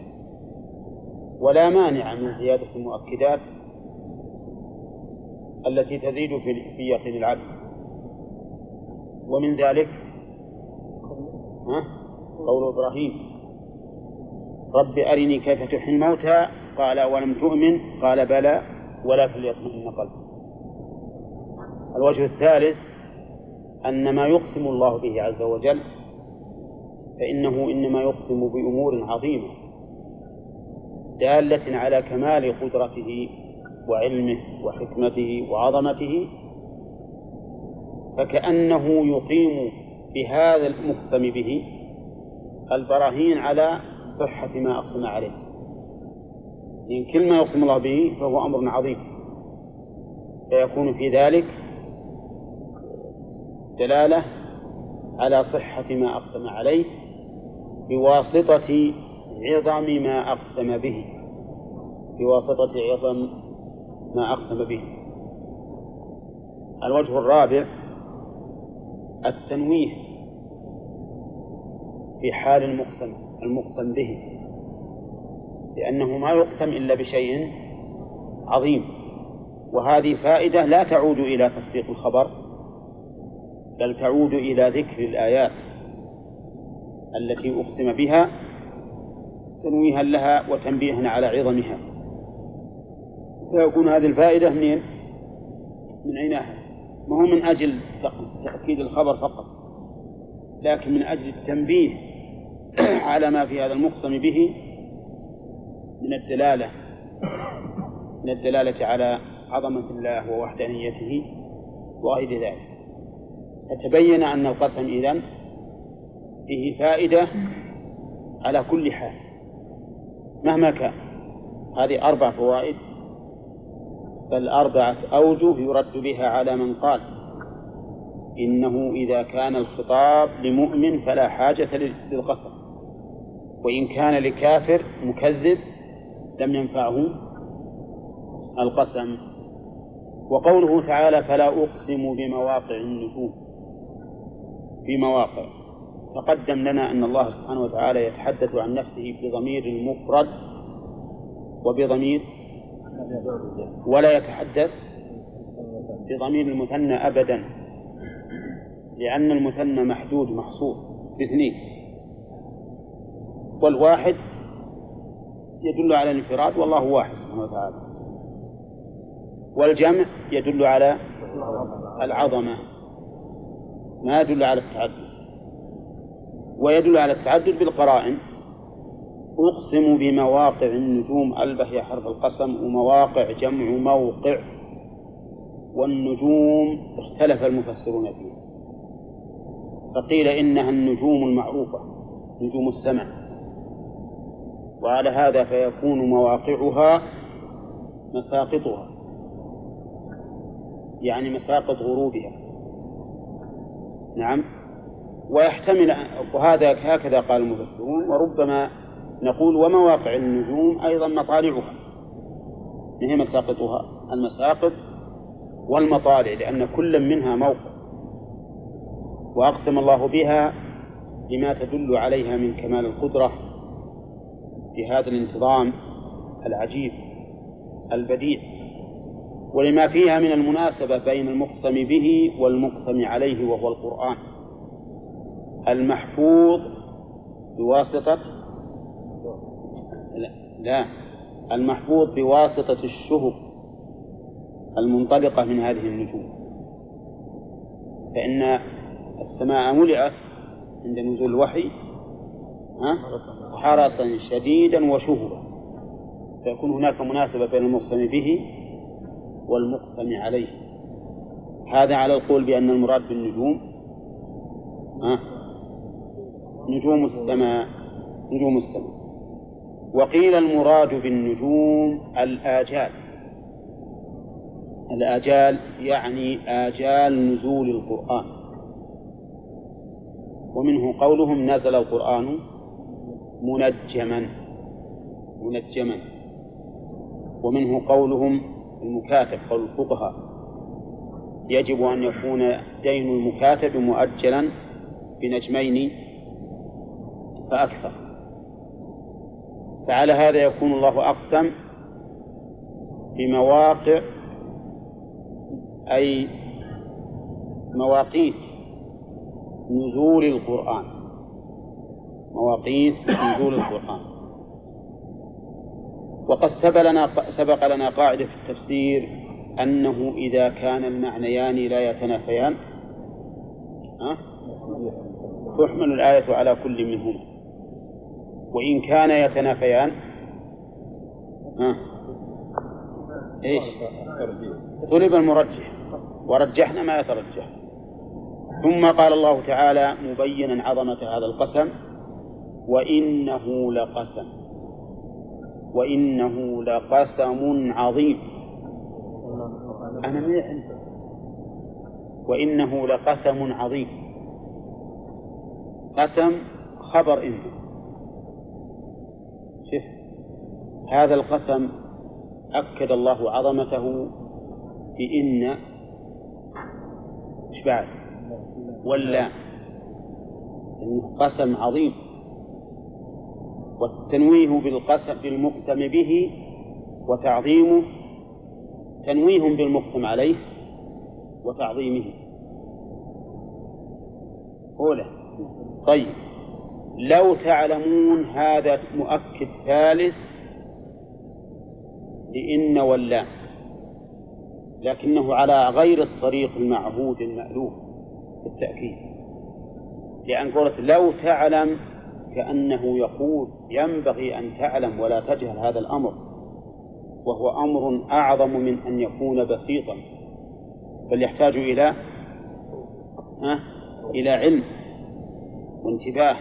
ولا مانع من زيادة المؤكدات التي تزيد في يقين العبد ومن ذلك قول إبراهيم رب أرني كيف تحيي الموتى؟ قال ولم تؤمن؟ قال بلى ولكن ليطمئن قلبي. الوجه الثالث أن ما يقسم الله به عز وجل فإنه إنما يقسم بأمور عظيمة دالة على كمال قدرته وعلمه وحكمته وعظمته فكأنه يقيم بهذا المقسم به البراهين على صحة ما أقسم عليه. لأن كل ما يقسم الله به فهو أمر عظيم فيكون في ذلك دلالة على صحة ما أقسم عليه بواسطة عظم ما أقسم به. بواسطة عظم ما أقسم به. الوجه الرابع التنويه في حال المقسم المقسم به. لأنه ما يقسم إلا بشيء عظيم. وهذه فائدة لا تعود إلى تصديق الخبر. بل تعود إلى ذكر الآيات التي أقسم بها تنويها لها وتنبيها على عظمها. فيكون هذه الفائدة منين؟ من عينها ما هو من أجل تأكيد الخبر فقط لكن من أجل التنبيه على ما في هذا المقسم به من الدلالة من الدلالة على عظمة الله ووحدانيته وغير ذلك. فتبين أن القسم إذن فيه فائدة على كل حال. مهما كان. هذه أربع فوائد بل أربعة أوجه يرد بها على من قال إنه إذا كان الخطاب لمؤمن فلا حاجة للقسم وإن كان لكافر مكذب لم ينفعه القسم. وقوله تعالى فلا أقسم بمواقع النجوم بمواقع تقدم لنا أن الله سبحانه وتعالى يتحدث عن نفسه بضمير المفرد وبضمير ولا يتحدث بضمير المثنى أبدا لأن المثنى محدود محصور باثنين والواحد يدل على الانفراد والله واحد سبحانه وتعالى والجمع يدل على العظمة. ما يدل على التعدد. ويدل على التعدد بالقرائن. أقسم بمواقع النجوم. ألبه هي حرف القسم. ومواقع جمع موقع. والنجوم اختلف المفسرون فيها. فقيل إنها النجوم المعروفة. نجوم السماء وعلى هذا فيكون مواقعها مساقطها. يعني مساقط غروبها. نعم. ويحتمل وهذا هكذا قال المفسرون وربما نقول ومواقع النجوم أيضا مطالعها. ما هي مساقطها. المساقط والمطالع لأن كل منها موقع. وأقسم الله بها لما تدل عليها من كمال القدرة في هذا الانتظام العجيب البديع. ولما فيها من المناسبة بين المقسم به والمقسم عليه وهو القرآن. المحفوظ بواسطة لا, لا. المحفوظ بواسطة الشهب المنطلقة من هذه النجوم. فإن السماء ملئت عند نزول الوحي حرسا شديدا وشهبا. فيكون هناك مناسبة بين المقسم به والمقسم عليه. هذا على القول بأن المراد بالنجوم ها؟ نجوم السماء نجوم السماء. وقيل المراد بالنجوم الآجال. الآجال يعني آجال نزول القرآن. ومنه قولهم نزل القرآن منجما منجما. ومنه قولهم المكاتب قول الفقهاء. يجب أن يكون دين المكاتب مؤجلا بنجمين فأكثر. فعلى هذا يكون الله أقسم بمواقع أي مواقيت نزول القرآن. مواقيت نزول القرآن. وقد سبق لنا سبق لنا قاعدة في التفسير أنه إذا كان المعنيان لا يتنافيان. تحمل الآية على كل منهما. وإن كان يتنافيان ها؟ إيش؟ طلب المرجح. ورجحنا ما يترجح. ثم قال الله تعالى مبينا عظمة هذا القسم وإنه لقسم. وإنه لقسم عظيم. أنا ما عندي وإنه لقسم عظيم. قسم خبر إنه. شف هذا القسم أكد الله عظمته بإن إيش بعد؟ ولا؟ إنه قسم عظيم. والتنويه بالقسم بالمقسم به وتعظيمه تنويه بالمقسم عليه وتعظيمه. أولى. طيب. لو تعلمون هذا مؤكد ثالث لإن ولا لكنه على غير الطريق المعهود المألوف في التأكيد. لأن قلت لو تعلم كأنه يقول ينبغي أن تعلم ولا تجهل هذا الأمر وهو أمر أعظم من أن يكون بسيطا بل يحتاج إلى ها إلى علم وانتباه.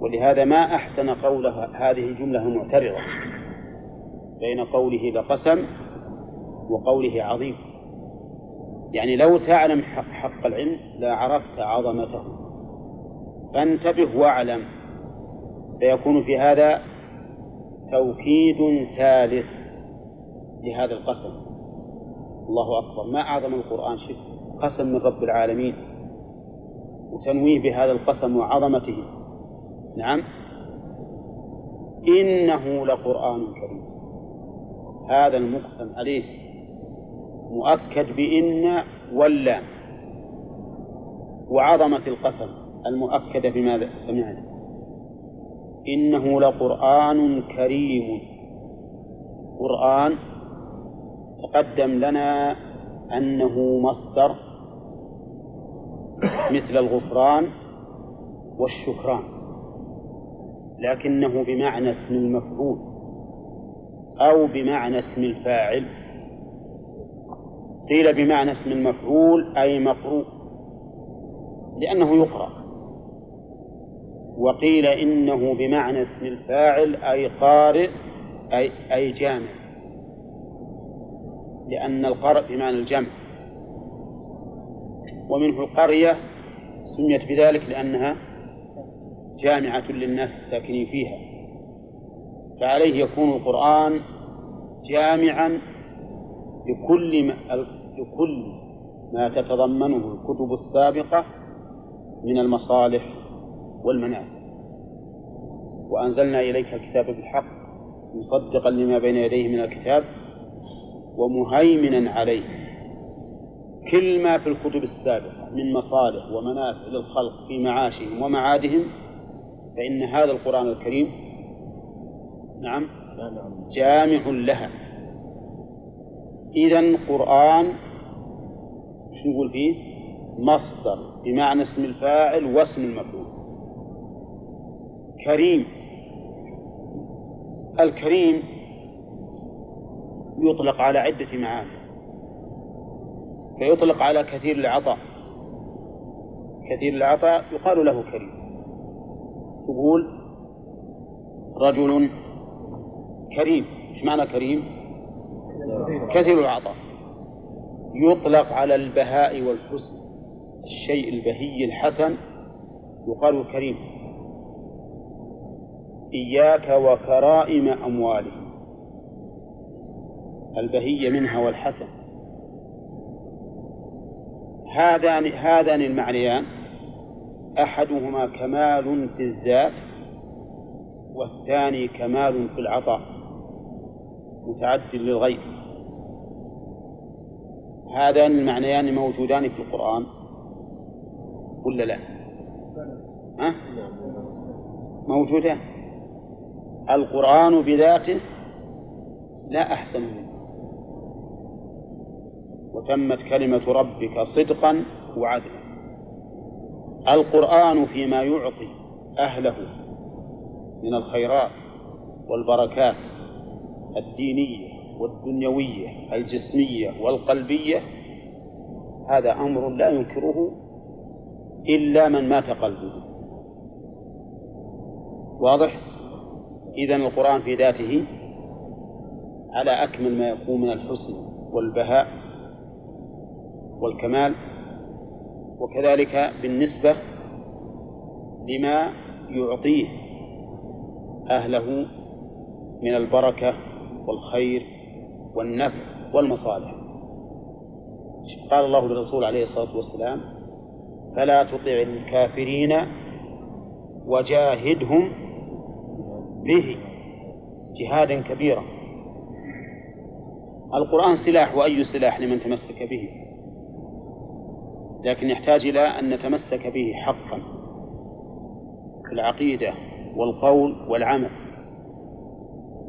ولهذا ما أحسن قولها هذه الجملة المعترضة بين قوله لقسم وقوله عظيم. يعني لو تعلم حق العلم لعرفت عظمته. فانتبه واعلم. فيكون في هذا توكيد ثالث لهذا القسم. الله أكبر. ما أعظم القرآن شف قسم من رب العالمين. وتنويه بهذا القسم وعظمته. نعم. إنه لقرآن كريم. هذا المقسم عليه مؤكد بإن واللام وعظمة القسم. المؤكدة بما سمعنا. إنه لقرآن كريم. قرآن تقدم لنا أنه مصدر مثل الغفران والشكران لكنه بمعنى اسم المفعول أو بمعنى اسم الفاعل. قيل بمعنى اسم المفعول أي مقروء لأنه يقرأ. وقيل إنه بمعنى اسم الفاعل أي قارئ أي, أي جامع. لأن القرء بمعنى الجمع. ومنه القرية سميت بذلك لأنها جامعة للناس الساكنين فيها. فعليه يكون القرآن جامعا لكل ما لكل ما تتضمنه الكتب السابقة من المصالح والمنافع وأنزلنا إليك الكتاب بالحق مصدقا لما بين يديه من الكتاب ومهيمنا عليه. كل ما في الكتب السابقة من مصالح ومنافع للخلق في معاشهم ومعادهم فإن هذا القرآن الكريم نعم جامع لها. إذا قرآن شو نقول فيه؟ مصدر بمعنى اسم الفاعل واسم المفعول. كريم الكريم يطلق على عدة معاني. فيطلق على كثير العطاء. كثير العطاء يقال له كريم. تقول رجل كريم. إيش معنى كريم؟ كثير العطاء. يطلق على البهاء والحسن الشيء البهي الحسن يقال كريم. إياك وكرائم أموالهم. البهي منها والحسن. هذان هذان المعنيان. أحدهما كمال في الذات والثاني كمال في العطاء. متعد للغيب. هذان المعنيان موجودان في القرآن. ولا لا؟ ها؟ موجودان القرآن بذاته لا أحسن منه. وتمت كلمة ربك صدقا وعدلا. القرآن فيما يعطي أهله من الخيرات والبركات الدينية والدنيوية الجسمية والقلبية هذا أمر لا ينكره إلا من مات قلبه. واضح؟ إذن القرآن في ذاته على أكمل ما يكون من الحسن والبهاء والكمال وكذلك بالنسبة لما يعطيه أهله من البركة والخير والنفع والمصالح. قال الله للرسول عليه الصلاة والسلام فلا تطع الكافرين وجاهدهم به جهادا كبيرا. القرآن سلاح وأي سلاح لمن تمسك به؟ لكن يحتاج إلى أن نتمسك به حقا في العقيدة والقول والعمل.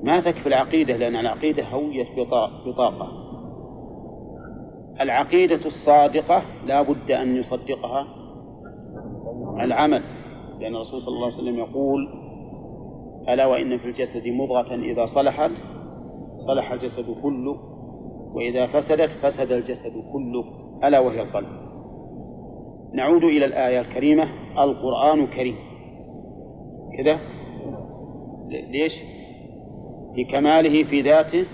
ما تكفي العقيدة؟ لأن العقيدة هوية بطاقة. العقيدة الصادقة لا بد أن يصدقها العمل. لأن الرسول صلى الله عليه وسلم يقول ألا وإن في الجسد مضغة إذا صلحت صلح الجسد كله وإذا فسدت فسد الجسد كله ألا وهي القلب نعود إلى الآية الكريمة القرآن كريم. كذا؟ ليش؟ لكماله في ذاته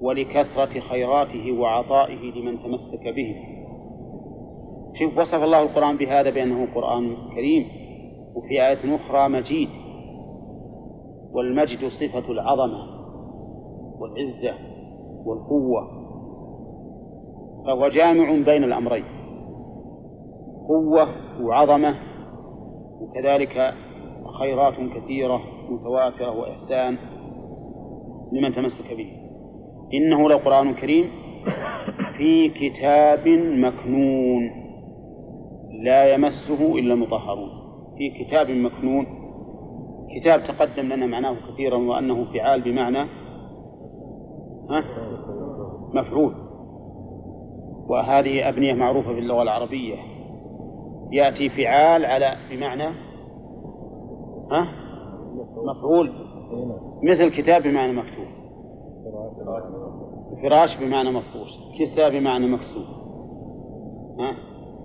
ولكثرة خيراته وعطائه لمن تمسك به. شوف وصف الله القرآن بهذا بأنه قرآن كريم وفي آية أخرى مجيد. والمجد صفة العظمة والعزة والقوة. فهو جامع بين الأمرين. قوة وعظمة وكذلك خيرات كثيرة متواترة وإحسان لمن تمسك به. إنه لقرآن كريم في كتاب مكنون لا يمسه إلا المطهرون. في كتاب مكنون كتاب تقدم لنا معناه كثيرا وأنه فعال بمعنى مفعول. وهذه أبنية معروفة في اللغة العربية. يأتي فعال على بمعنى ها؟ مفعول. مثل كتاب بمعنى مكتوب. فراش بمعنى مفروش كساء بمعنى مكسور. ها؟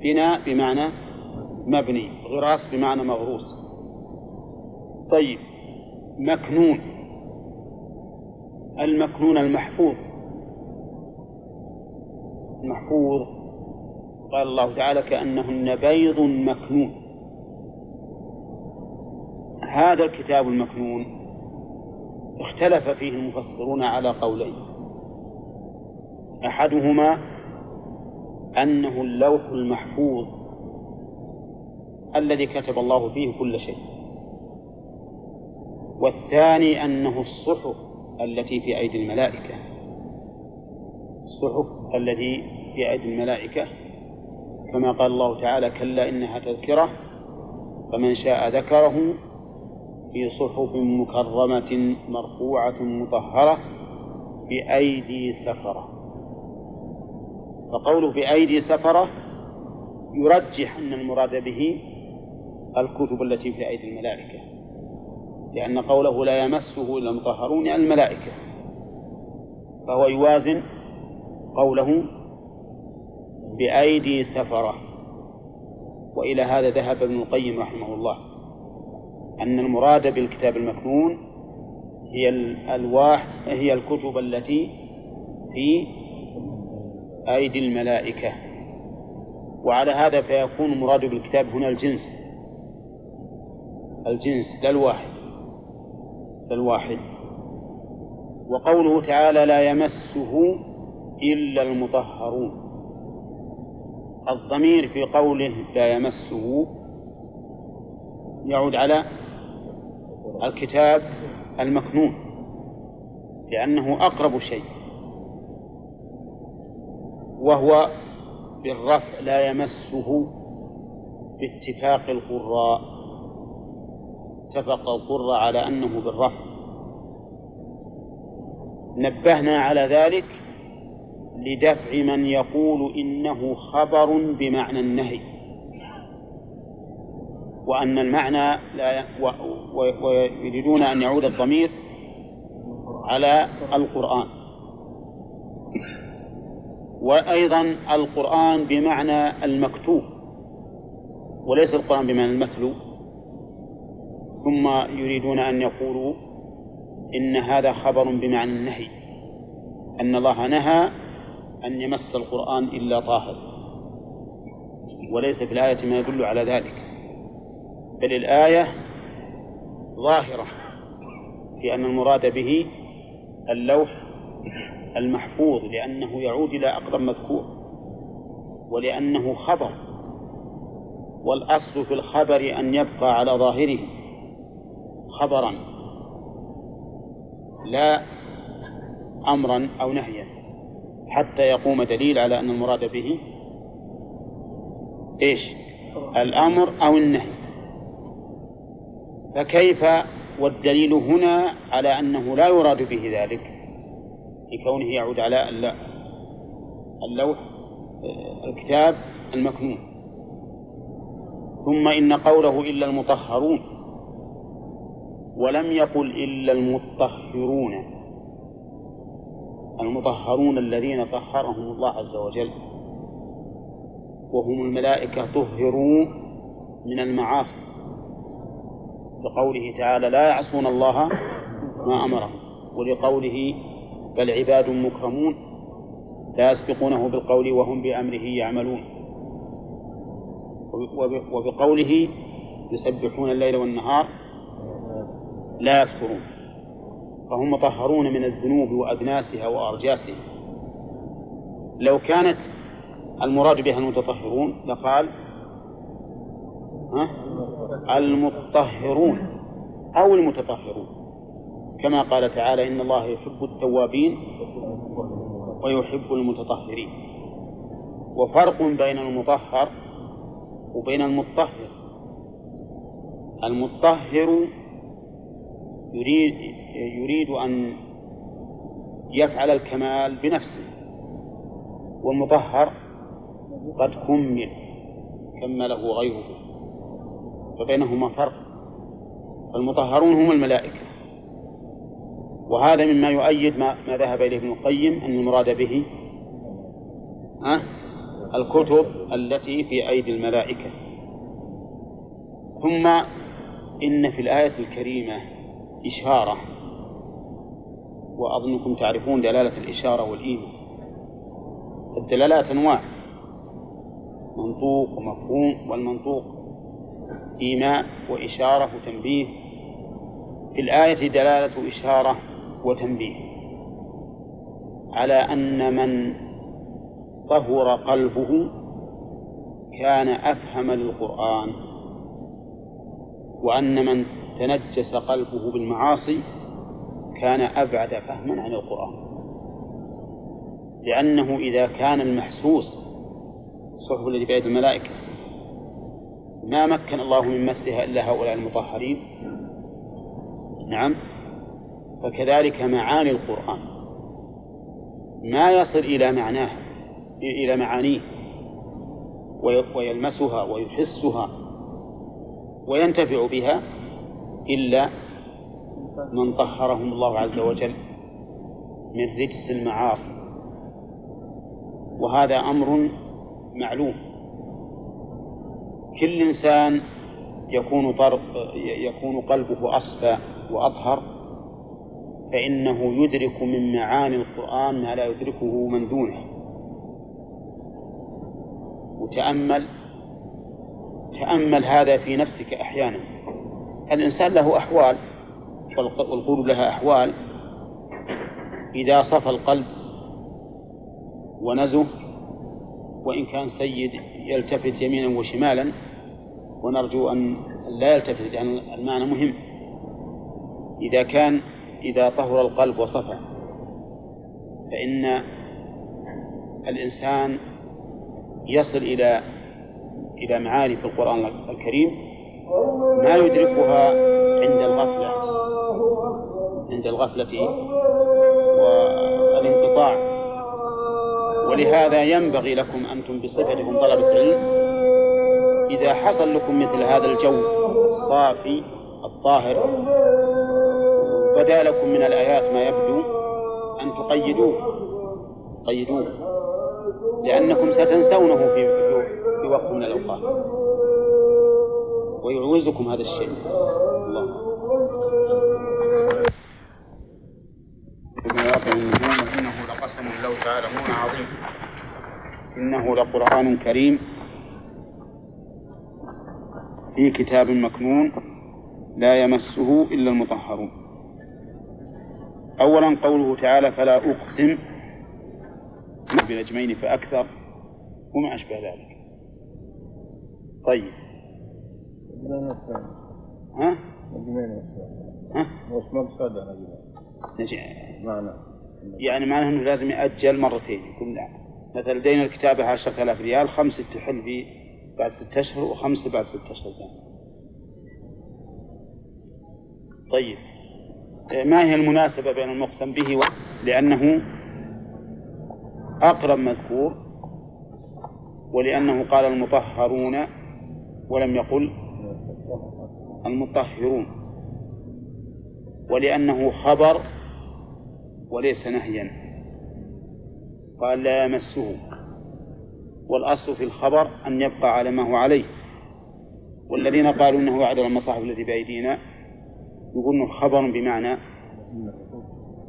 بناء بمعنى مبني. غراس بمعنى مغروس. طيب مكنون المكنون المحفوظ. المحفوظ قال الله تعالى كأنهن بيض مكنون. هذا الكتاب المكنون اختلف فيه المفسرون على قولين. أحدهما أنه اللوح المحفوظ الذي كتب الله فيه كل شيء. والثاني أنه الصحف التي في أيدي الملائكة. الصحف التي في أيدي الملائكة. كما قال الله تعالى كلا إنها تذكرة فمن شاء ذكره في صحف مكرمة مرفوعة مطهرة بأيدي سفرة. فقوله بأيدي سفرة يرجح أن المراد به الكتب التي في أيدي الملائكة. لأن قوله لا يمسه إلا المطهرون يعني الملائكة. فهو يوازن قوله بأيدي سفرة. وإلى هذا ذهب ابن القيم رحمه الله. أن المراد بالكتاب المكنون هي الألواح هي الكتب التي في أيدي الملائكة. وعلى هذا فيكون المراد بالكتاب هنا الجنس. الجنس لا الواحد. الواحد. وقوله تعالى لا يمسه إلا المطهرون. الضمير في قوله لا يمسه يعود على الكتاب المكنون لأنه أقرب شيء. وهو بالرفع لا يمسه باتفاق القراء. اتفق القراء على أنه بالرفع نبهنا على ذلك لدفع من يقول إنه خبر بمعنى النهي وأن المعنى لا ويريدون أن يعود الضمير على القرآن. وأيضا القرآن بمعنى المكتوب وليس القرآن بمعنى المتلو. ثم يريدون أن يقولوا إن هذا خبر بمعنى النهي أن الله نهى أن يمس القرآن إلا طاهر وليس في الآية ما يدل على ذلك بل الآية ظاهرة في أن المراد به اللوح المحفوظ لأنه يعود إلى أقرب مذكور ولأنه خبر والأصل في الخبر أن يبقى على ظاهره. خبرا لا أمرا أو نهيا حتى يقوم دليل على أن المراد به إيش؟ الأمر أو النهي. فكيف والدليل هنا على أنه لا يراد به ذلك؟ لكونه يعود على اللوح الكتاب المكنون. ثم إن قوله إلا المطهرون. ولم يقل إلا المطهرون المطهرون الذين طهرهم الله عز وجل. وهم الملائكة طهروا من المعاصي. لقوله تعالى لا يعصون الله ما أمرهم ولقوله بل عباد مكرمون لا يسبقونه بالقول وهم بأمره يعملون. وبقوله يسبحون الليل والنهار لا يكفرون. فهم مطهرون من الذنوب وأدناسها وأرجاسها. لو كانت المراد بها المتطهرون لقال ها؟ المطهرون أو المتطهرون. كما قال تعالى إن الله يحب التوابين ويحب المتطهرين. وفرق بين المطهر وبين المطهر. المطهر يريد يريد أن يفعل الكمال بنفسه. والمطهر قد كمل كمله غيره. فبينهما فرق. المطهرون هم الملائكة. وهذا مما يؤيد ما, ما ذهب إليه ابن القيم أن المراد به أه الكتب التي في أيدي الملائكة. ثم إن في الآية الكريمة إشارة. وأظنكم تعرفون دلالة الإشارة والإيمان. الدلالات أنواع. منطوق ومفهوم والمنطوق إيماء وإشارة وتنبيه. في الآية دلالة إشارة وتنبيه. على أن من طهر قلبه كان أفهم للقرآن وأن من تنجس قلبه بالمعاصي كان أبعد فهما عن القرآن. لأنه إذا كان المحسوس الصحف التي بيد الملائكة ما مكن الله من مسها إلا هؤلاء المطهرين. نعم. فكذلك معاني القرآن. ما يصل إلى معناه إلى معانيه ويلمسها ويحسها وينتفع بها إلا من طهرهم الله عز وجل من رجس المعاصي. وهذا أمر معلوم. كل إنسان يكون طرق يكون قلبه أصفى وأطهر فإنه يدرك من معاني القرآن ما لا يدركه من دونه. وتأمل تأمل هذا في نفسك أحيانا. الإنسان له أحوال والقلوب لها أحوال. إذا صفى القلب ونزه وإن كان سيد يلتفت يمينا وشمالا ونرجو أن لا يلتفت لأن المعنى مهم. إذا كان إذا طهر القلب وصفى فإن الإنسان يصل إلى إلى معاني في القرآن الكريم. ما يدركها عند الغفلة عند الغفلة والانقطاع. ولهذا ينبغي لكم أنتم بصفتكم طلبة العلم إذا حصل لكم مثل هذا الجو الصافي الطاهر بدا لكم من الآيات ما يبدو أن تقيدوه قيدوه لأنكم ستنسونه في في وقت من الأوقات. ويعوزكم هذا الشيء. الله إنه لقسم لو تعلمون عظيم إنه لقرآن كريم في كتاب مكنون لا يمسه إلا المطهرون. أولا قوله تعالى فلا أقسم بنجمين فأكثر وما أشبه ذلك. طيب. ها؟ ها؟ وش مقصد معنى. يعني معناه إنه لازم يأجل مرتين. يكون مثلا دين الكتابة عشرة آلاف ريال خمسة تحل في بعد ستة أشهر وخمسة بعد ستة أشهر. ثاني طيب. ما هي المناسبة بين المقسم به و... لأنه أقرب مذكور ولأنه قال المطهرون ولم يقل المطهرون ولأنه خبر وليس نهيا. قال لا يمسه. والأصل في الخبر أن يبقى على ما هو عليه. والذين قالوا أنه يعدل المصاحف التي بأيدينا يقولون خبر بمعنى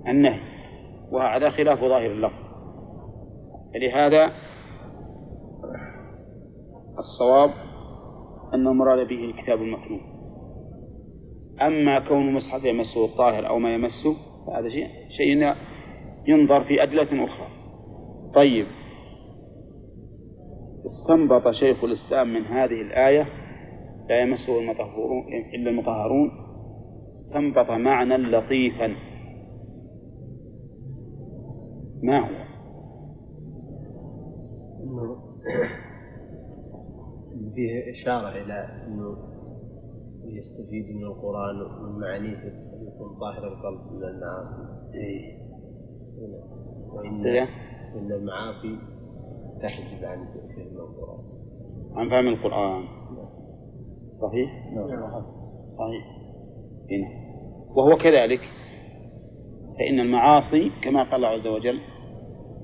النهي وهذا خلاف ظاهر اللفظ فلهذا الصواب أن المراد به الكتاب المكنون. أما كون المصحف يمسه الطاهر أو ما يمسه هذا شيء شيء ينظر في أدلة أخرى. طيب. استنبط شيخ الإسلام من هذه الآية لا يمسه المطهرون إلا المطهرون. استنبط معنى لطيفا. ما هو؟ فيه إشارة إلى أنه يستفيد من القرآن ومن معانيه يكون طاهر القلب من المعاصي. إيه. وإن. إن المعاصي تحجب عن فهم القرآن. عن فهم القرآن. صحيح؟ صحيح. هنا وهو كذلك. فإن المعاصي كما قال الله عز وجل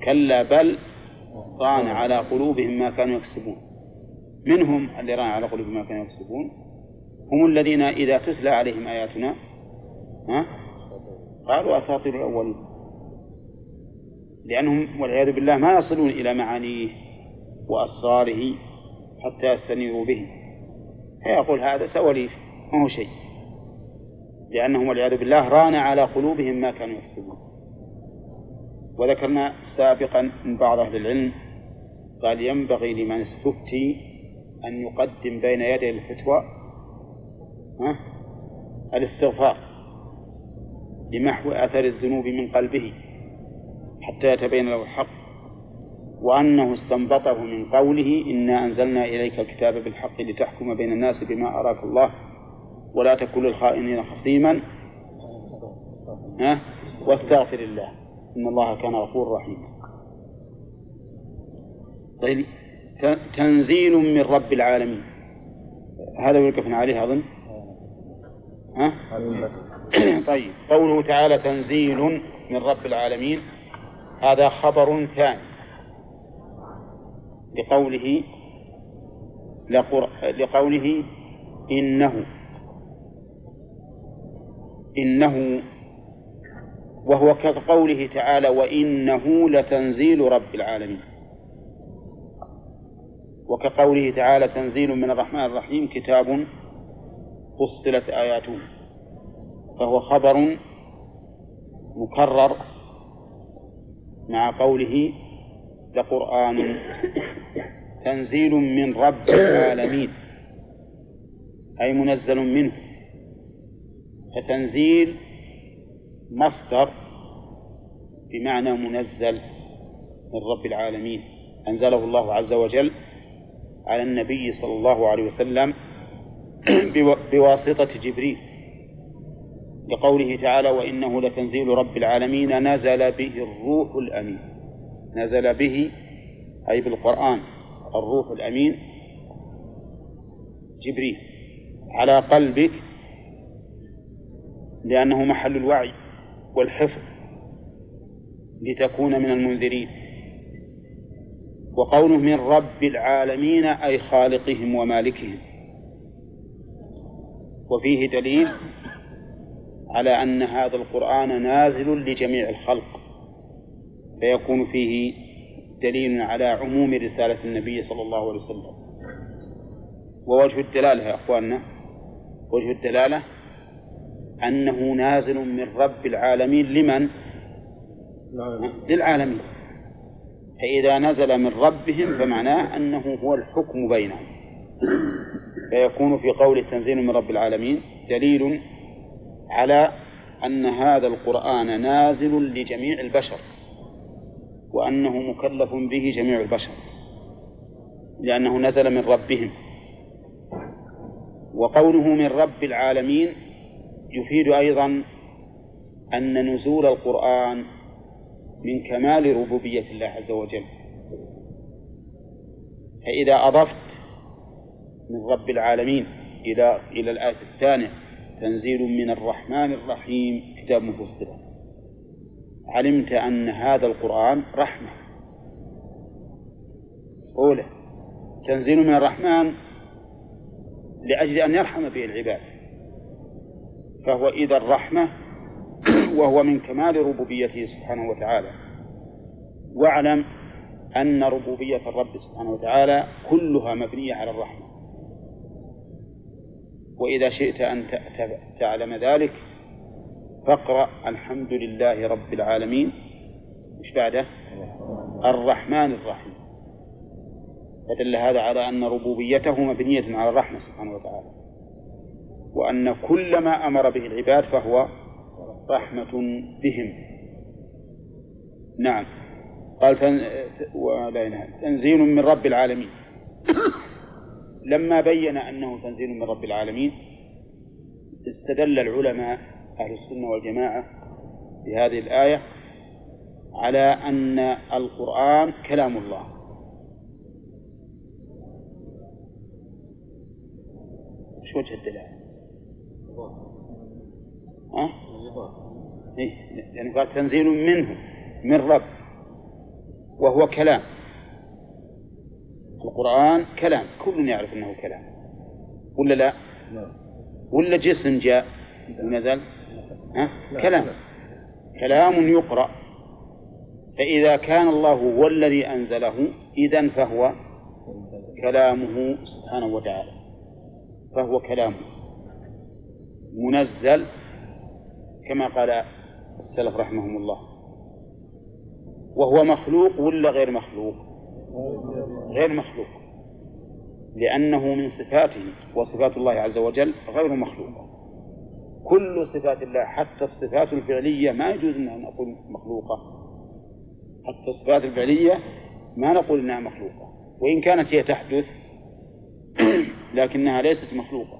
كلا بل ران على قلوبهم ما كانوا يكسبون. منهم اللي ران على قلوبهم ما كانوا يكسبون هم الذين إذا تتلى عليهم آياتنا ها؟ قالوا أساطير الأولين. لأنهم والعياذ بالله ما يصلون إلى معانيه وأسراره حتى يستنيروا به. فيقول هذا سواليف ما هو شيء. لأنهم والعياذ بالله ران على قلوبهم ما كانوا يكسبون. وذكرنا سابقا من بعض أهل العلم قال ينبغي لمن استفتي أن يقدم بين يدي الفتوى ها؟ الاستغفار لمحو آثار الذنوب من قلبه حتى يتبين له الحق وأنه استنبطه من قوله إنا أنزلنا إليك الكتاب بالحق لتحكم بين الناس بما أراك الله ولا تكن للخائنين خصيما. ها؟ واستغفر الله إن الله كان غفورا رحيما. طيب تنزيل من رب العالمين. هذا وقفنا عليه أظن؟ طيب. قوله تعالى تنزيل من رب العالمين. هذا خبر ثاني. لقوله لقر... لقوله إنه إنه وهو كقوله تعالى وإنه لتنزيل رب العالمين. وكقوله تعالى تنزيل من الرحمن الرحيم كتاب فصلت آياته. فهو خبر مكرر مع قوله لقرآن تنزيل من رب العالمين. أي منزل منه. فتنزيل مصدر بمعنى منزل من رب العالمين. أنزله الله عز وجل على النبي صلى الله عليه وسلم بواسطة جبريل لقوله تعالى وإنه لتنزيل رب العالمين نزل به الروح الأمين. نزل به أي بالقرآن الروح الأمين جبريل. على قلبك لأنه محل الوعي والحفظ لتكون من المنذرين. وقوله من رب العالمين أي خالقهم ومالكهم. وفيه دليل على أن هذا القرآن نازل لجميع الخلق فيكون فيه دليل على عموم رسالة النبي صلى الله عليه وسلم. ووجه الدلالة يا أخواننا وجه الدلالة أنه نازل من رب العالمين لمن؟ للعالمين. فإذا نزل من ربهم فمعناه أنه هو الحكم بينهم. فيكون في قول تنزيل من رب العالمين دليل على أن هذا القرآن نازل لجميع البشر وأنه مكلف به جميع البشر لأنه نزل من ربهم. وقوله من رب العالمين يفيد أيضا أن نزول القرآن من كمال ربوبية الله عز وجل. فإذا أضفت من رب العالمين إلى إلى الآية الثانية تنزيل من الرحمن الرحيم كتاب مفصل. علمت أن هذا القرآن رحمة. أولى تنزيل من الرحمن لأجل أن يرحم به العباد. فهو إذا الرحمة وهو من كمال ربوبيته سبحانه وتعالى. واعلم أن ربوبية الرب سبحانه وتعالى كلها مبنية على الرحمة. وإذا شئت أن تعلم ذلك فاقرأ الحمد لله رب العالمين. إيش بعده؟ الرحمن الرحيم. فدل هذا على أن ربوبيته مبنية على الرحمة سبحانه وتعالى. وأن كل ما أمر به العباد فهو رحمة بهم. نعم. قال تنزيل من رب العالمين. لما بين أنه تنزيل من رب العالمين استدل العلماء أهل السنة والجماعة بهذه الآية على أن القرآن كلام الله شو وجه الدلالة؟ ها؟ يعني قال تنزيل منه من رب وهو كلام القرآن كلام كل يعرف أنه كلام. ولا لا؟ ولا جسم جاء؟ ونزل ها؟ كلام. كلام يقرأ. فإذا كان الله هو الذي أنزله إذا فهو كلامه سبحانه وتعالى. فهو كلامه. منزل كما قال السلف رحمهم الله. وهو مخلوق ولا غير مخلوق؟ غير مخلوق. لأنه من صفاته وصفات الله عز وجل غير مخلوقة كل صفات الله حتى الصفات الفعلية ما يجوز أن نقول مخلوقة. حتى الصفات الفعلية ما نقول أنها مخلوقة. وإن كانت هي تحدث لكنها ليست مخلوقة.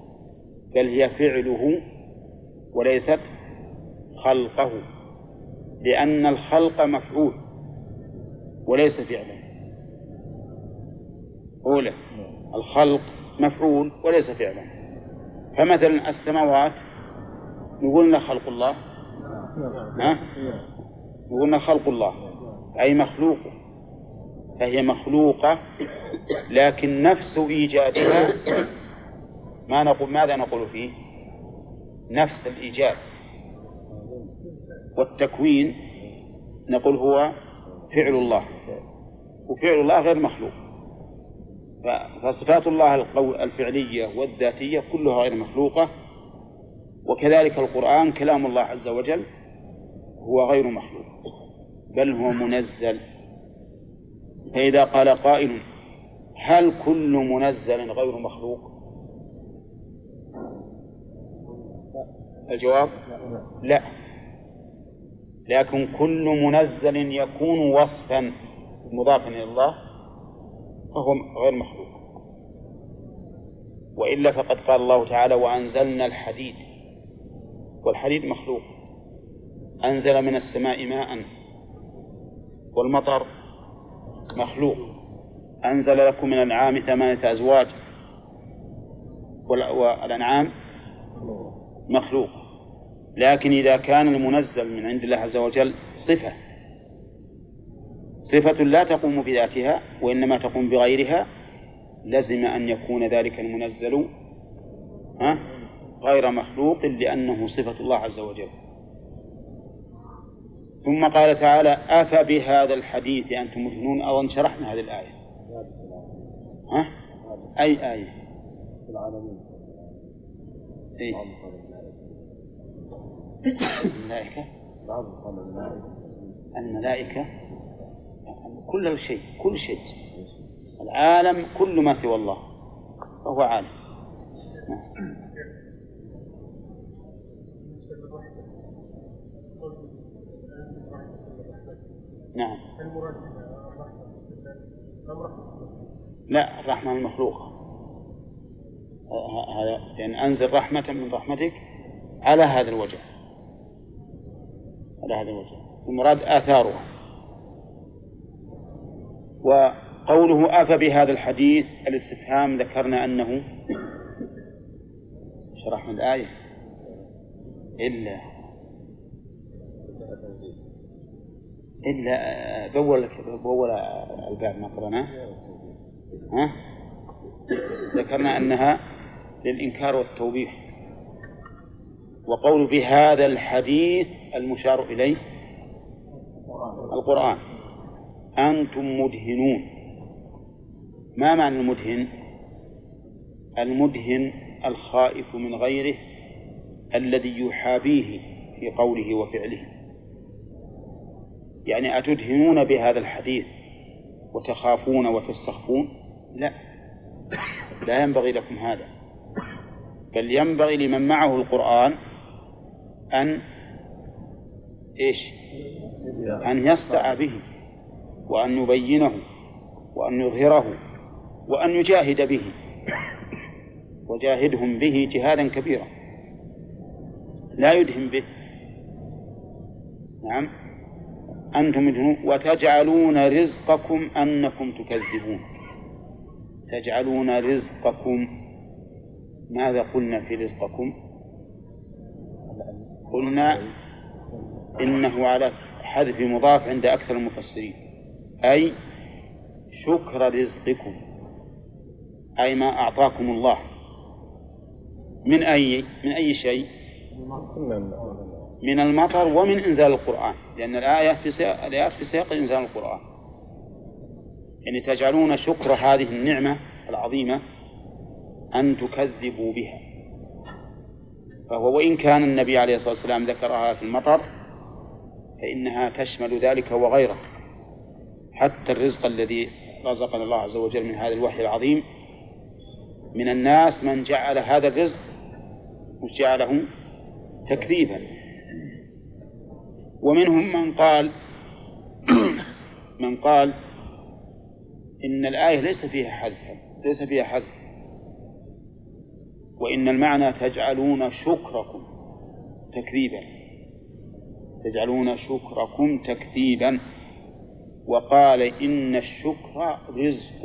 بل هي فعله وليست خلقه. لأن الخلق مفعول وليس فعلا. أولى الخلق مفعول وليس فعلا. فمثلا السماوات نقول خلق الله. ها؟ نقول خلق الله أي مخلوق. فهي مخلوقة لكن نفس إيجادها ما نقول ماذا نقول فيه؟ نفس الإيجاد والتكوين نقول هو فعل الله. وفعل الله غير مخلوق. فصفات الله الفعلية والذاتية كلها غير مخلوقة وكذلك القرآن كلام الله عز وجل هو غير مخلوق بل هو منزل. فإذا قال قائل هل كل منزل غير مخلوق؟ الجواب؟ لا. لكن كل منزل يكون وصفا مضافا إلى الله فهو غير مخلوق وإلا فقد قال الله تعالى وأنزلنا الحديد. والحديد مخلوق. أنزل من السماء ماء. والمطر مخلوق. أنزل لكم من الأنعام ثمانية أزواج. والأنعام مخلوق. لكن إذا كان المنزل من عند الله عز وجل صفة. صفة لا تقوم بذاتها وإنما تقوم بغيرها لزم أن يكون ذلك المنزل ها غير مخلوق لأنه صفة الله عز وجل. ثم قال تعالى أفبهذا الحديث أنتم مدهنون؟ أظن شرحنا هذه الآية. ها؟ أي آية؟ العالمين إيه؟ الملائكة. الملائكة. كل شيء كل شيء. العالم كل ما سوى الله. فهو عالم. نعم. لا الرحمة المخلوقة هذا يعني أنزل رحمة من رحمتك على هذا الوجه. على هذا الوجه. المراد آثارها. وقوله أفى بهذا الحديث الاستفهام ذكرنا أنه شرحنا الآية. إلا إلا بول بول الباب ما قرأناه. ها؟ ذكرنا أنها للإنكار والتوبيخ. وقول بهذا الحديث المشار إليه القرآن. أنتم مدهنون. ما معنى المدهن؟ المدهن الخائف من غيره الذي يحابيه في قوله وفعله. يعني أتدهنون بهذا الحديث وتخافون وتستخفون؟ لا. لا ينبغي لكم هذا. بل ينبغي لمن معه القرآن أن إيش؟ أن يسطع به. وأن يبينه وأن يظهره وأن يجاهد به وجاهدهم به جهادا كبيرا. لا يدهم به. نعم. أنتم وتجعلون رزقكم أنكم تكذبون. تجعلون رزقكم. ماذا قلنا في رزقكم؟ قلنا إنه على حذف مضاف عند أكثر المفسرين. أي شكر رزقكم أي ما أعطاكم الله. من أي من أي شيء؟ من المطر ومن إنزال القرآن. لأن الآية في سياق الآيات في سياق إنزال القرآن. يعني تجعلون شكر هذه النعمة العظيمة أن تكذبوا بها. فهو وإن كان النبي عليه الصلاة والسلام ذكرها في المطر فإنها تشمل ذلك وغيره. حتى الرزق الذي رزقنا الله عز وجل من هذا الوحي العظيم من الناس من جعل هذا الرزق وجعله تكذيبا. ومنهم من قال من قال إن الآية ليس فيها حذف ليس فيها حذف. وإن المعنى تجعلون شكركم تكذيبا. تجعلون شكركم تكذيبا. وقال إن الشكر رزق.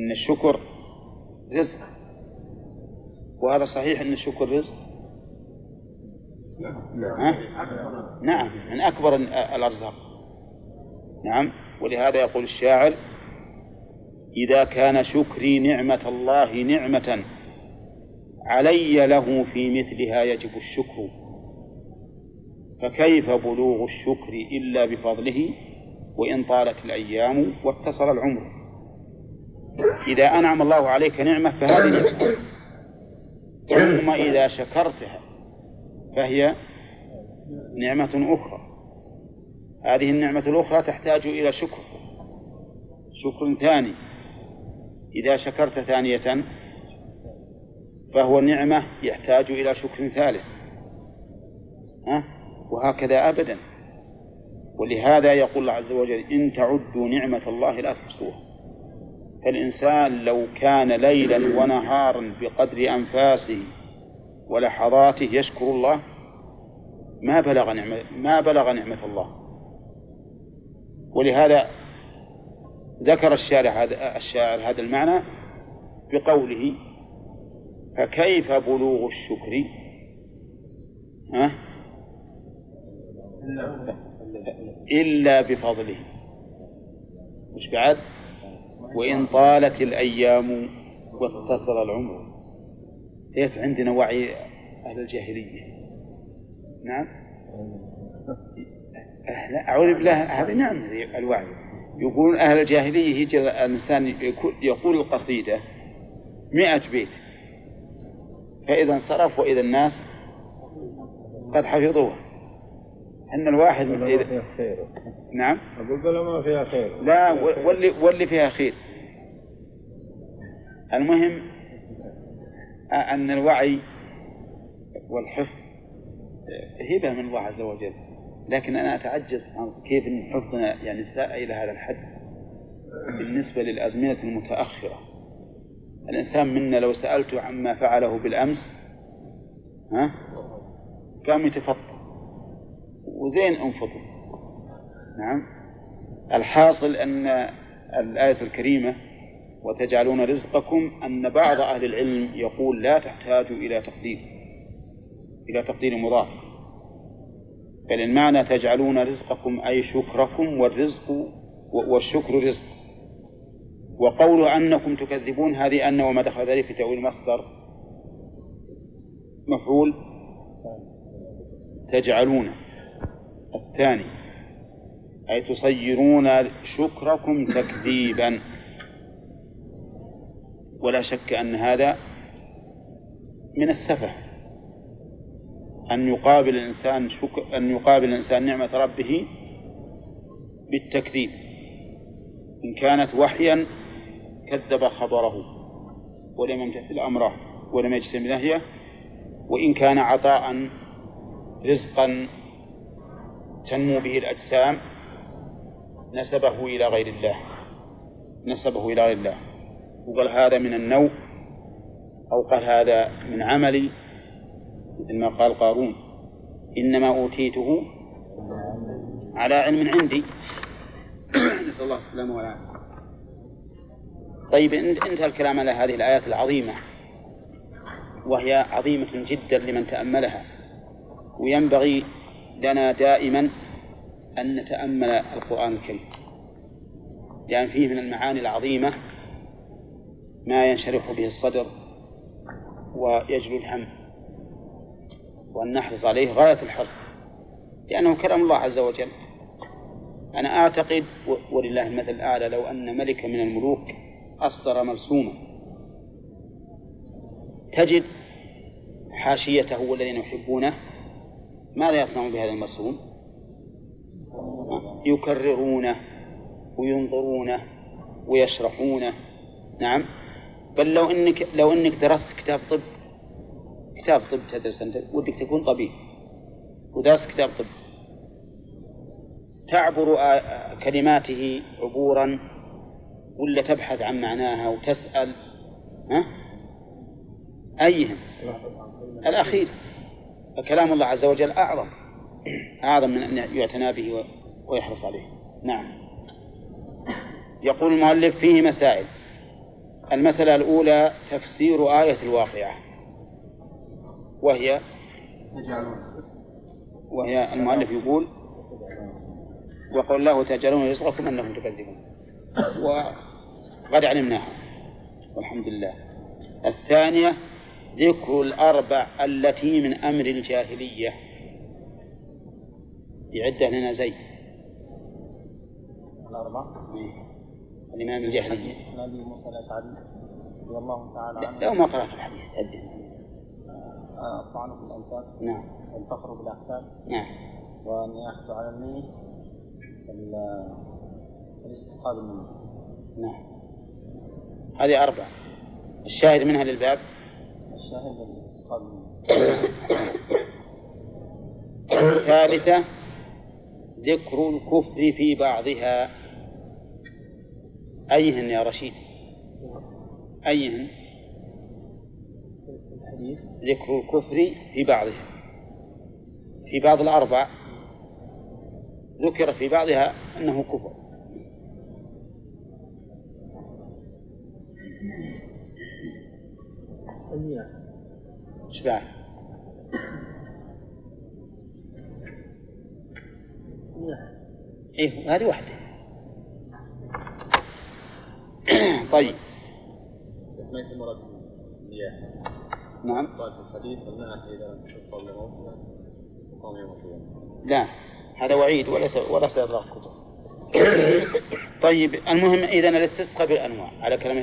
إن الشكر رزق. وهذا صحيح أن الشكر رزق؟ نعم نعم من أكبر الأرزاق. نعم ولهذا يقول الشاعر إذا كان شكري نعمة الله نعمة علي له في مثلها يجب الشكر. فكيف بلوغ الشكر إلا بفضله وإن طالت الأيام واتصل العمر؟ إذا أنعم الله عليك نعمة فهذه نعمة. ثم إذا شكرتها فهي نعمة أخرى. هذه النعمة الأخرى تحتاج إلى شكر. شكر ثاني. إذا شكرت ثانية فهو نعمة يحتاج إلى شكر ثالث. ها؟ وهكذا أبدا. ولهذا يقول الله عز وجل إن تعدوا نعمة الله لا تحصوها. فالإنسان لو كان ليلا ونهارا بقدر أنفاسه ولحظاته يشكر الله ما بلغ نعمة ما بلغ نعمة الله. ولهذا ذكر الشارع هذا الشاعر هذا المعنى بقوله فكيف بلوغ الشكر؟ ها؟ إلا بفضله. مش بعد؟ وإن طالت الأيام واتصل العمر. كيف عندنا وعي أهل الجاهلية. نعم؟ لا أعوذ بالله هذا نعم الوعي. يقولون أهل الجاهلية يجي الإنسان يقول القصيدة مئة بيت. فإذا انصرف وإذا الناس قد حفظوها. أن الواحد من إذا خير. نعم. أقول ما فيها خير. لا واللي واللي فيها خير. المهم أن الوعي والحفظ هبة من الله عز وجل. لكن أنا أتعجز عن كيف أن حفظنا يعني ساء إلى هذا الحد بالنسبة للأزمنة المتأخرة. الإنسان منا لو سألته عما فعله بالأمس ها قام يتفطر. وزين انفضل نعم. الحاصل أن الآية الكريمة وتجعلون رزقكم أن بعض أهل العلم يقول لا تحتاج إلى تقدير إلى تقدير مضاف. بل المعنى تجعلون رزقكم أي شكركم والرزق والشكر رزق. وقول أنكم تكذبون هذه أن وما دخل ذلك في تأويل مصدر مفعول. تجعلون. الثاني. أي تصيرون شكركم تكذيبا. ولا شك أن هذا من السفه. أن يقابل الإنسان شك... أن يقابل الإنسان نعمة ربه بالتكذيب. إن كانت وحيا كذب خبره ولم يمتثل أمره ولم يجتمع نهيه وإن كان عطاء رزقا تنمو به الأجسام نسبه إلى غير الله. نسبه إلى غير الله. وقال هذا من النوء أو قال هذا من عملي مثل ما قال قارون. إنما أوتيته على علم عندي. نسأل الله السلامة والعافية. طيب انتهى الكلام على هذه الآيات العظيمة. وهي عظيمة جدا لمن تأملها. وينبغي لنا دائما أن نتأمل القرآن الكريم. لأن يعني فيه من المعاني العظيمة ما ينشرح به الصدر ويجلو الهم وأن نحرص عليه غاية الحرص. لأنه كلام الله عز وجل. أنا أعتقد ولله المثل الأعلى لو أن ملكا من الملوك أصدر مرسوما تجد حاشيته والذين يحبونه ماذا يصنعون بهذا المرسوم؟ يكررونه وينظرونه ويشرحونه. نعم. بل لو إنك لو إنك درست كتاب طب كتاب طب تدرس أنت ودك تكون طبيب ودرست كتاب طب تعبر كلماته عبورا ولا تبحث عن معناها وتسأل؟ ها؟ أيهم؟ الأخير. فكلام الله عز وجل أعظم. أعظم من أن يعتنى به ويحرص عليه. نعم. يقول المؤلف فيه مسائل. المسألة الأولى تفسير آية الواقعة. وهي وهي المؤلف يقول وقال الله تجعلون رزقكم أنكم تكذبون. وقد علمناها. والحمد لله. الثانية ذكر الأربع التي من أمر الجاهلية. يعدها لنا زيد. الأربع؟ الإمام الجاهلية. عن أبي موسى الأشعري رضي الله تعالى عنه. لو ما قرأت الحديث عدها آه، الطعن في الأنساب نعم. والفخر بالأحساب نعم. وأن يحث على الميت الاستسقاء بالميت نعم. هذه أربعة الشاهد منها للباب. الثالثة ذكر الكفر في بعضها. أيهن يا رشيد؟ أيهن؟ ذكر الكفر في بعضها. في بعض الأربع. ذكر في بعضها أنه كفر. إيش بعد؟ إيه هذه واحدة. طيب. نعم. قال في الحديث إذا لم تشق يوم لا هذا وعيد وليس ولا سيطلق كتب. طيب المهم إذا الاستسقاء بالأنواع. على كلام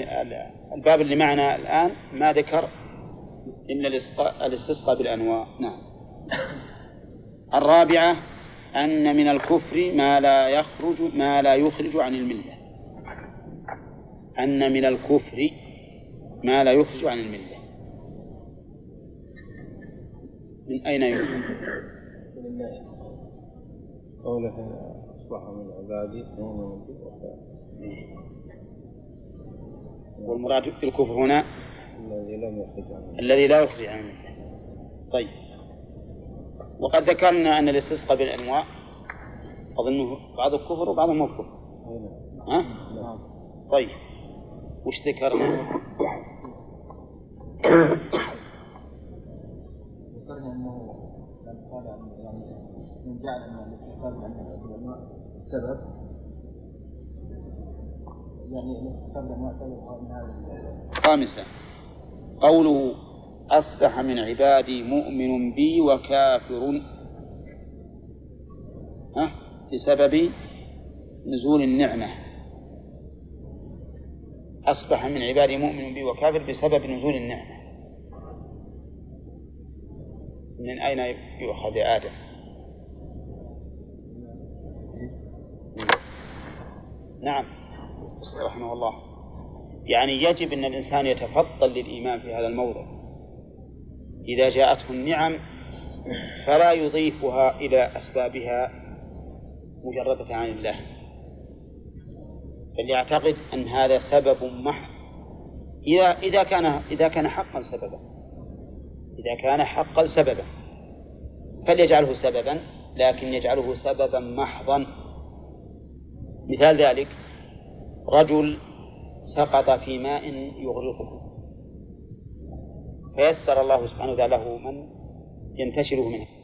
الباب اللي معنا الآن ما ذكر إن الاستسقاء الاستسقاء بالأنواع. نعم. الرابعة أن من الكفر ما لا يخرج ما لا يخرج عن الملة. أن من الكفر ما لا يخرج عن الملة. من أين يخرج؟ قوله أصبح من عبادي يوم والمراد في الكفر هنا الذي لم يخرج عنه. الذي لا يخرج عن الملة طيب. وقد ذكرنا أن الاستسقاء بالأنواع أظنه بعضه كفر وبعضه مو كفر ها؟ طيب. وش ذكرنا؟ ذكرنا أنه لما قال يعني من جعل أن الاستسقاء بالأنواع سبب. يعني الاستسقاء بالأنواع سبب. من هذا خامسا. قوله أصبح من عبادي مؤمن بي وكافر. ها؟ بسبب نزول النعمة. أصبح من عبادي مؤمن بي وكافر بسبب نزول النعمة. من أين يؤخذ آدم؟ نعم. رحمه الله. يعني يجب أن الإنسان يتفضل للإيمان في هذا الموضع. إذا جاءته النعم فلا يضيفها إلى أسبابها مجردة عن الله. بل يعتقد أن هذا سبب محض. إذا إذا كان إذا كان حقا سببا إذا كان حقا سببا فليجعله سببا لكن يجعله سببا محضا. مثال ذلك رجل سقط في ماء يغرقه. فيسر الله سبحانه وتعالى له من ينتشره منه.